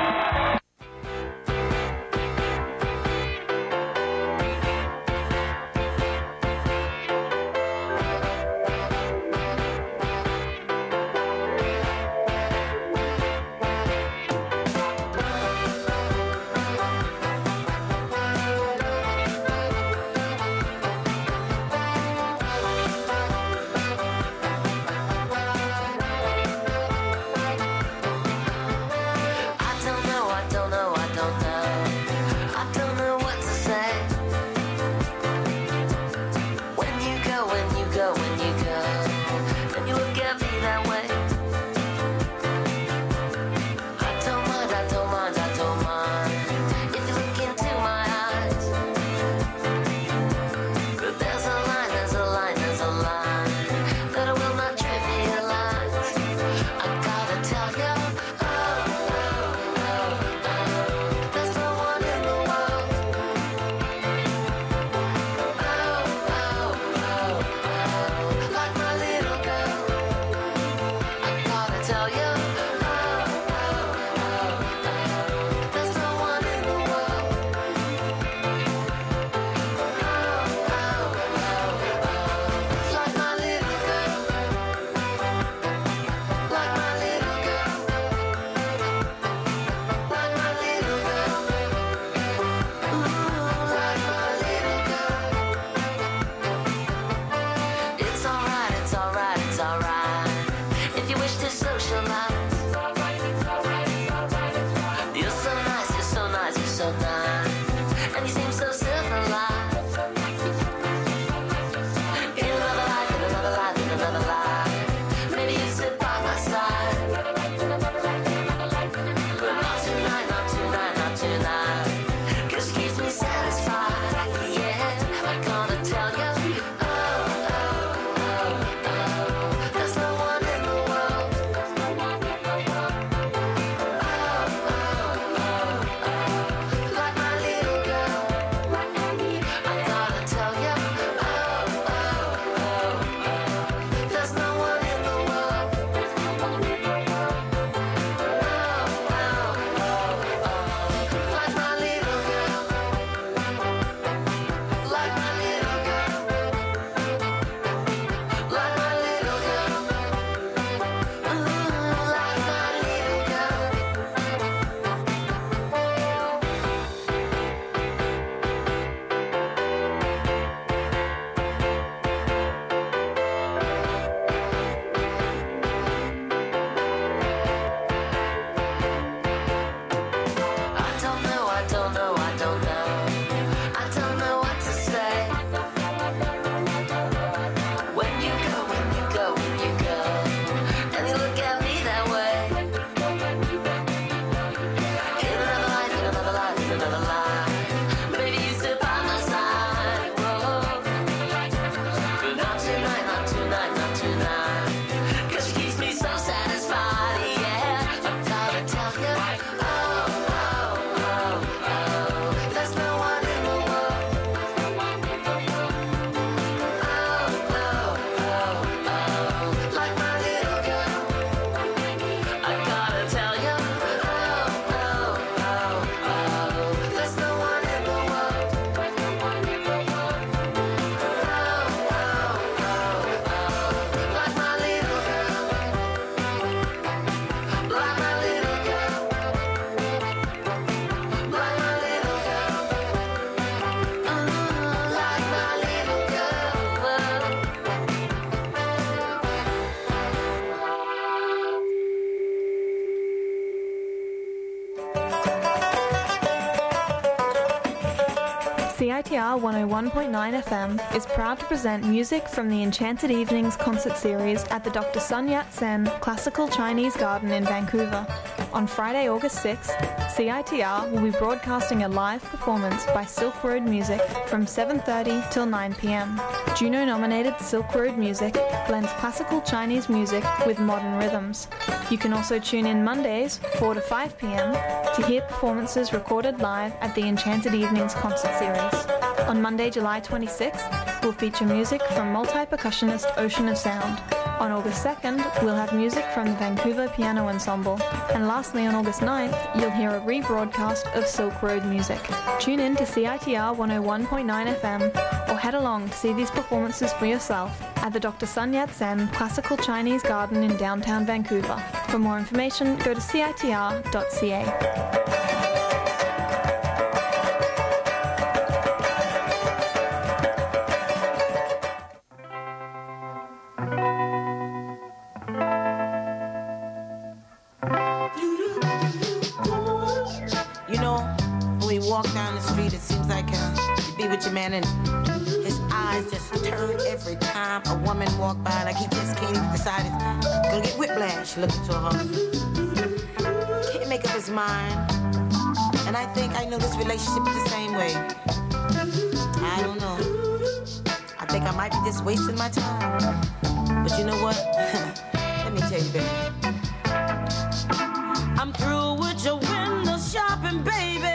101.9 FM is proud to present music from the Enchanted Evenings concert series at the Dr. Sun Yat sen Classical Chinese Garden in Vancouver. On Friday, August 6th, CITR will be broadcasting a live performance by Silk Road Music from 7.30 till 9 pm. Juno-nominated Silk Road Music blends classical Chinese music with modern rhythms. You can also tune in Mondays, 4 to 5 pm, to hear performances recorded live at the Enchanted Evenings concert series. On Monday, July 26th, we'll feature music from multi-percussionist Ocean of Sound. On August 2nd, we'll have music from the Vancouver Piano Ensemble. And lastly, on August 9th, you'll hear a rebroadcast of Silk Road music. Tune in to CITR 101.9 FM or head along to see these performances for yourself at the Dr. Sun Yat-sen Classical Chinese Garden in downtown Vancouver. For more information, go to citr.ca. man and his eyes just turn every time a woman walk by, like he just can't even decide he's gonna get whiplash looking to her. Can't make up his mind. And I think I know this relationship the same way. I don't know. I think I might be just wasting my time. But you know what? [laughs] Let me tell you, baby. I'm through with your window shopping, baby.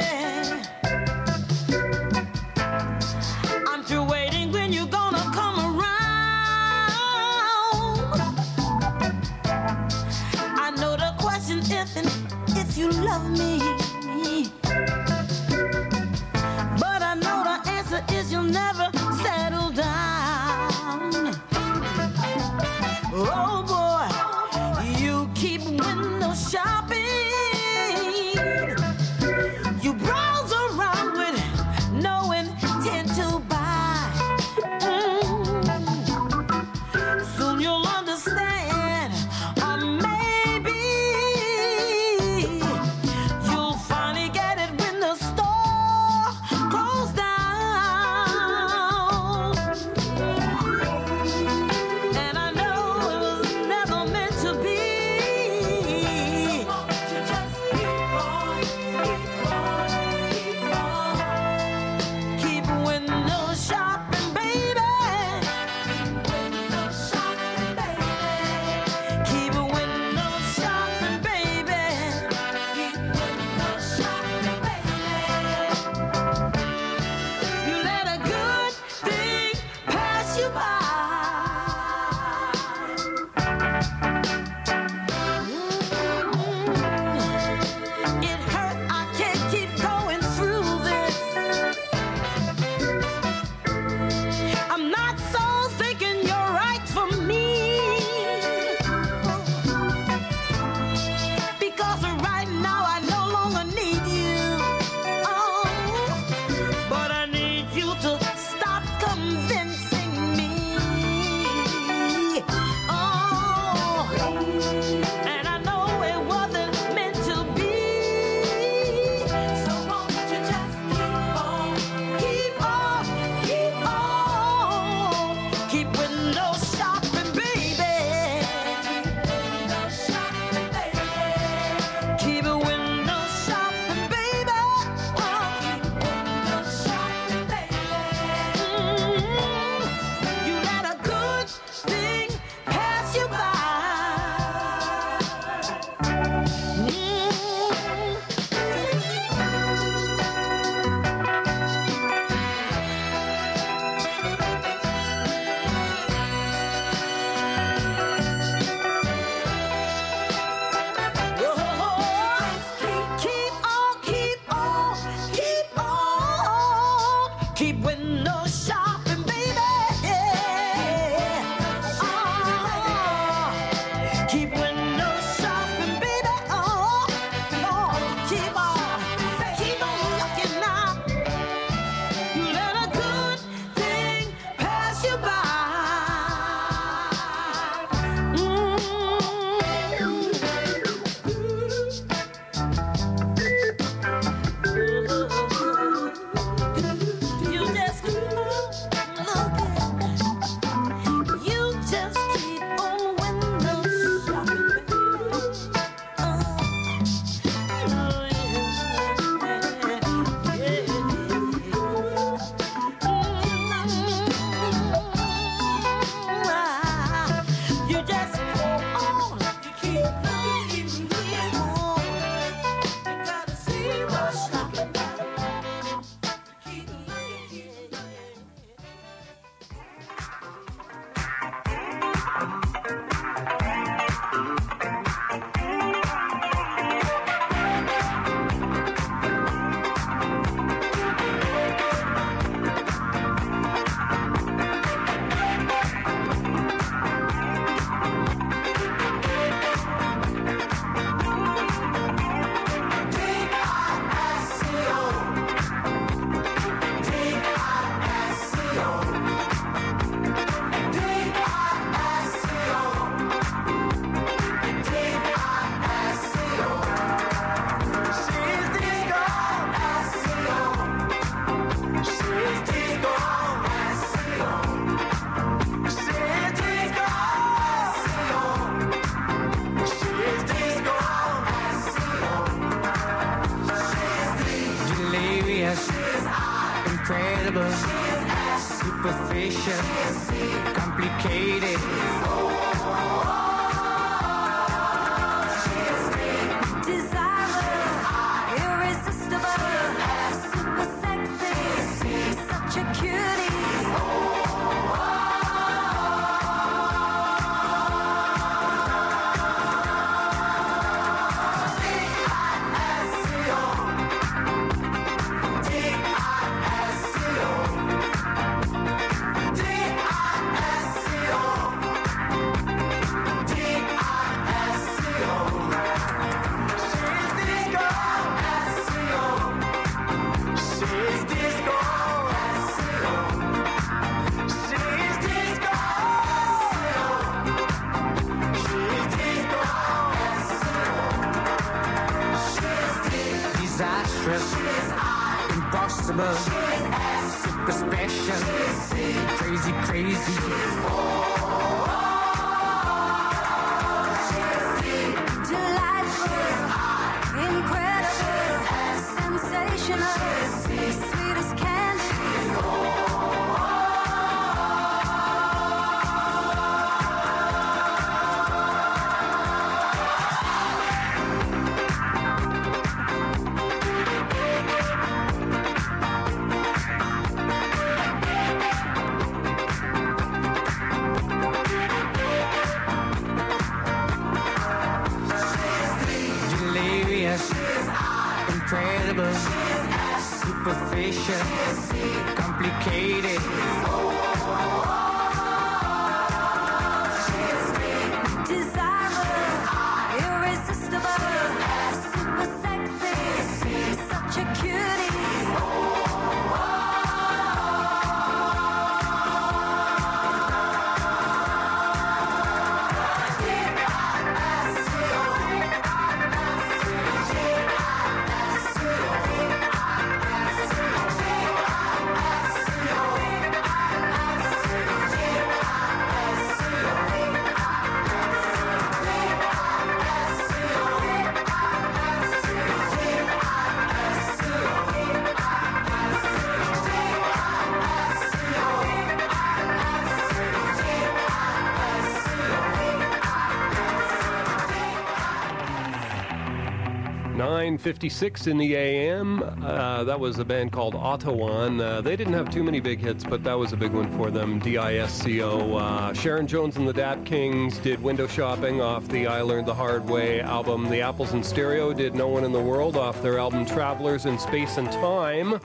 56 in the AM. Uh, that was a band called Ottawan. Uh, they didn't have too many big hits, but that was a big one for them. D-I-S-C-O. Uh, Sharon Jones and the Dap Kings did Window Shopping off the I Learned the Hard Way album. The Apples in Stereo did No One in the World off their album Travelers in Space and Time.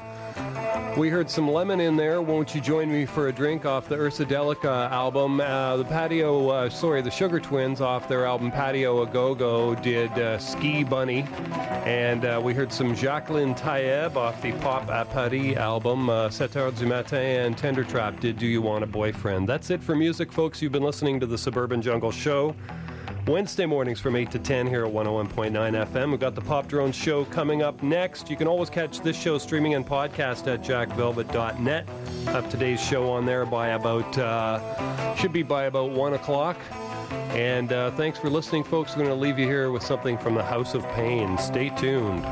We heard some Lemon in there. Won't you join me for a drink off the Ursa Delica album? Uh, the Patio, uh, sorry, the Sugar Twins off their album Patio A Go Go did uh, Ski Bunny. And uh, we heard some Jacqueline Taïeb off the Pop à Paris album. Uh, 7 du matin and Tender Trap did Do You Want a Boyfriend? That's it for music, folks. You've been listening to the Suburban Jungle Show. Wednesday mornings from 8 to 10 here at 101.9 FM. We've got the Pop Drone Show coming up next. You can always catch this show streaming and podcast at jackvelvet.net. Have today's show on there by about, uh, should be by about 1 o'clock. And uh, thanks for listening, folks. We're going to leave you here with something from the House of Pain. Stay tuned.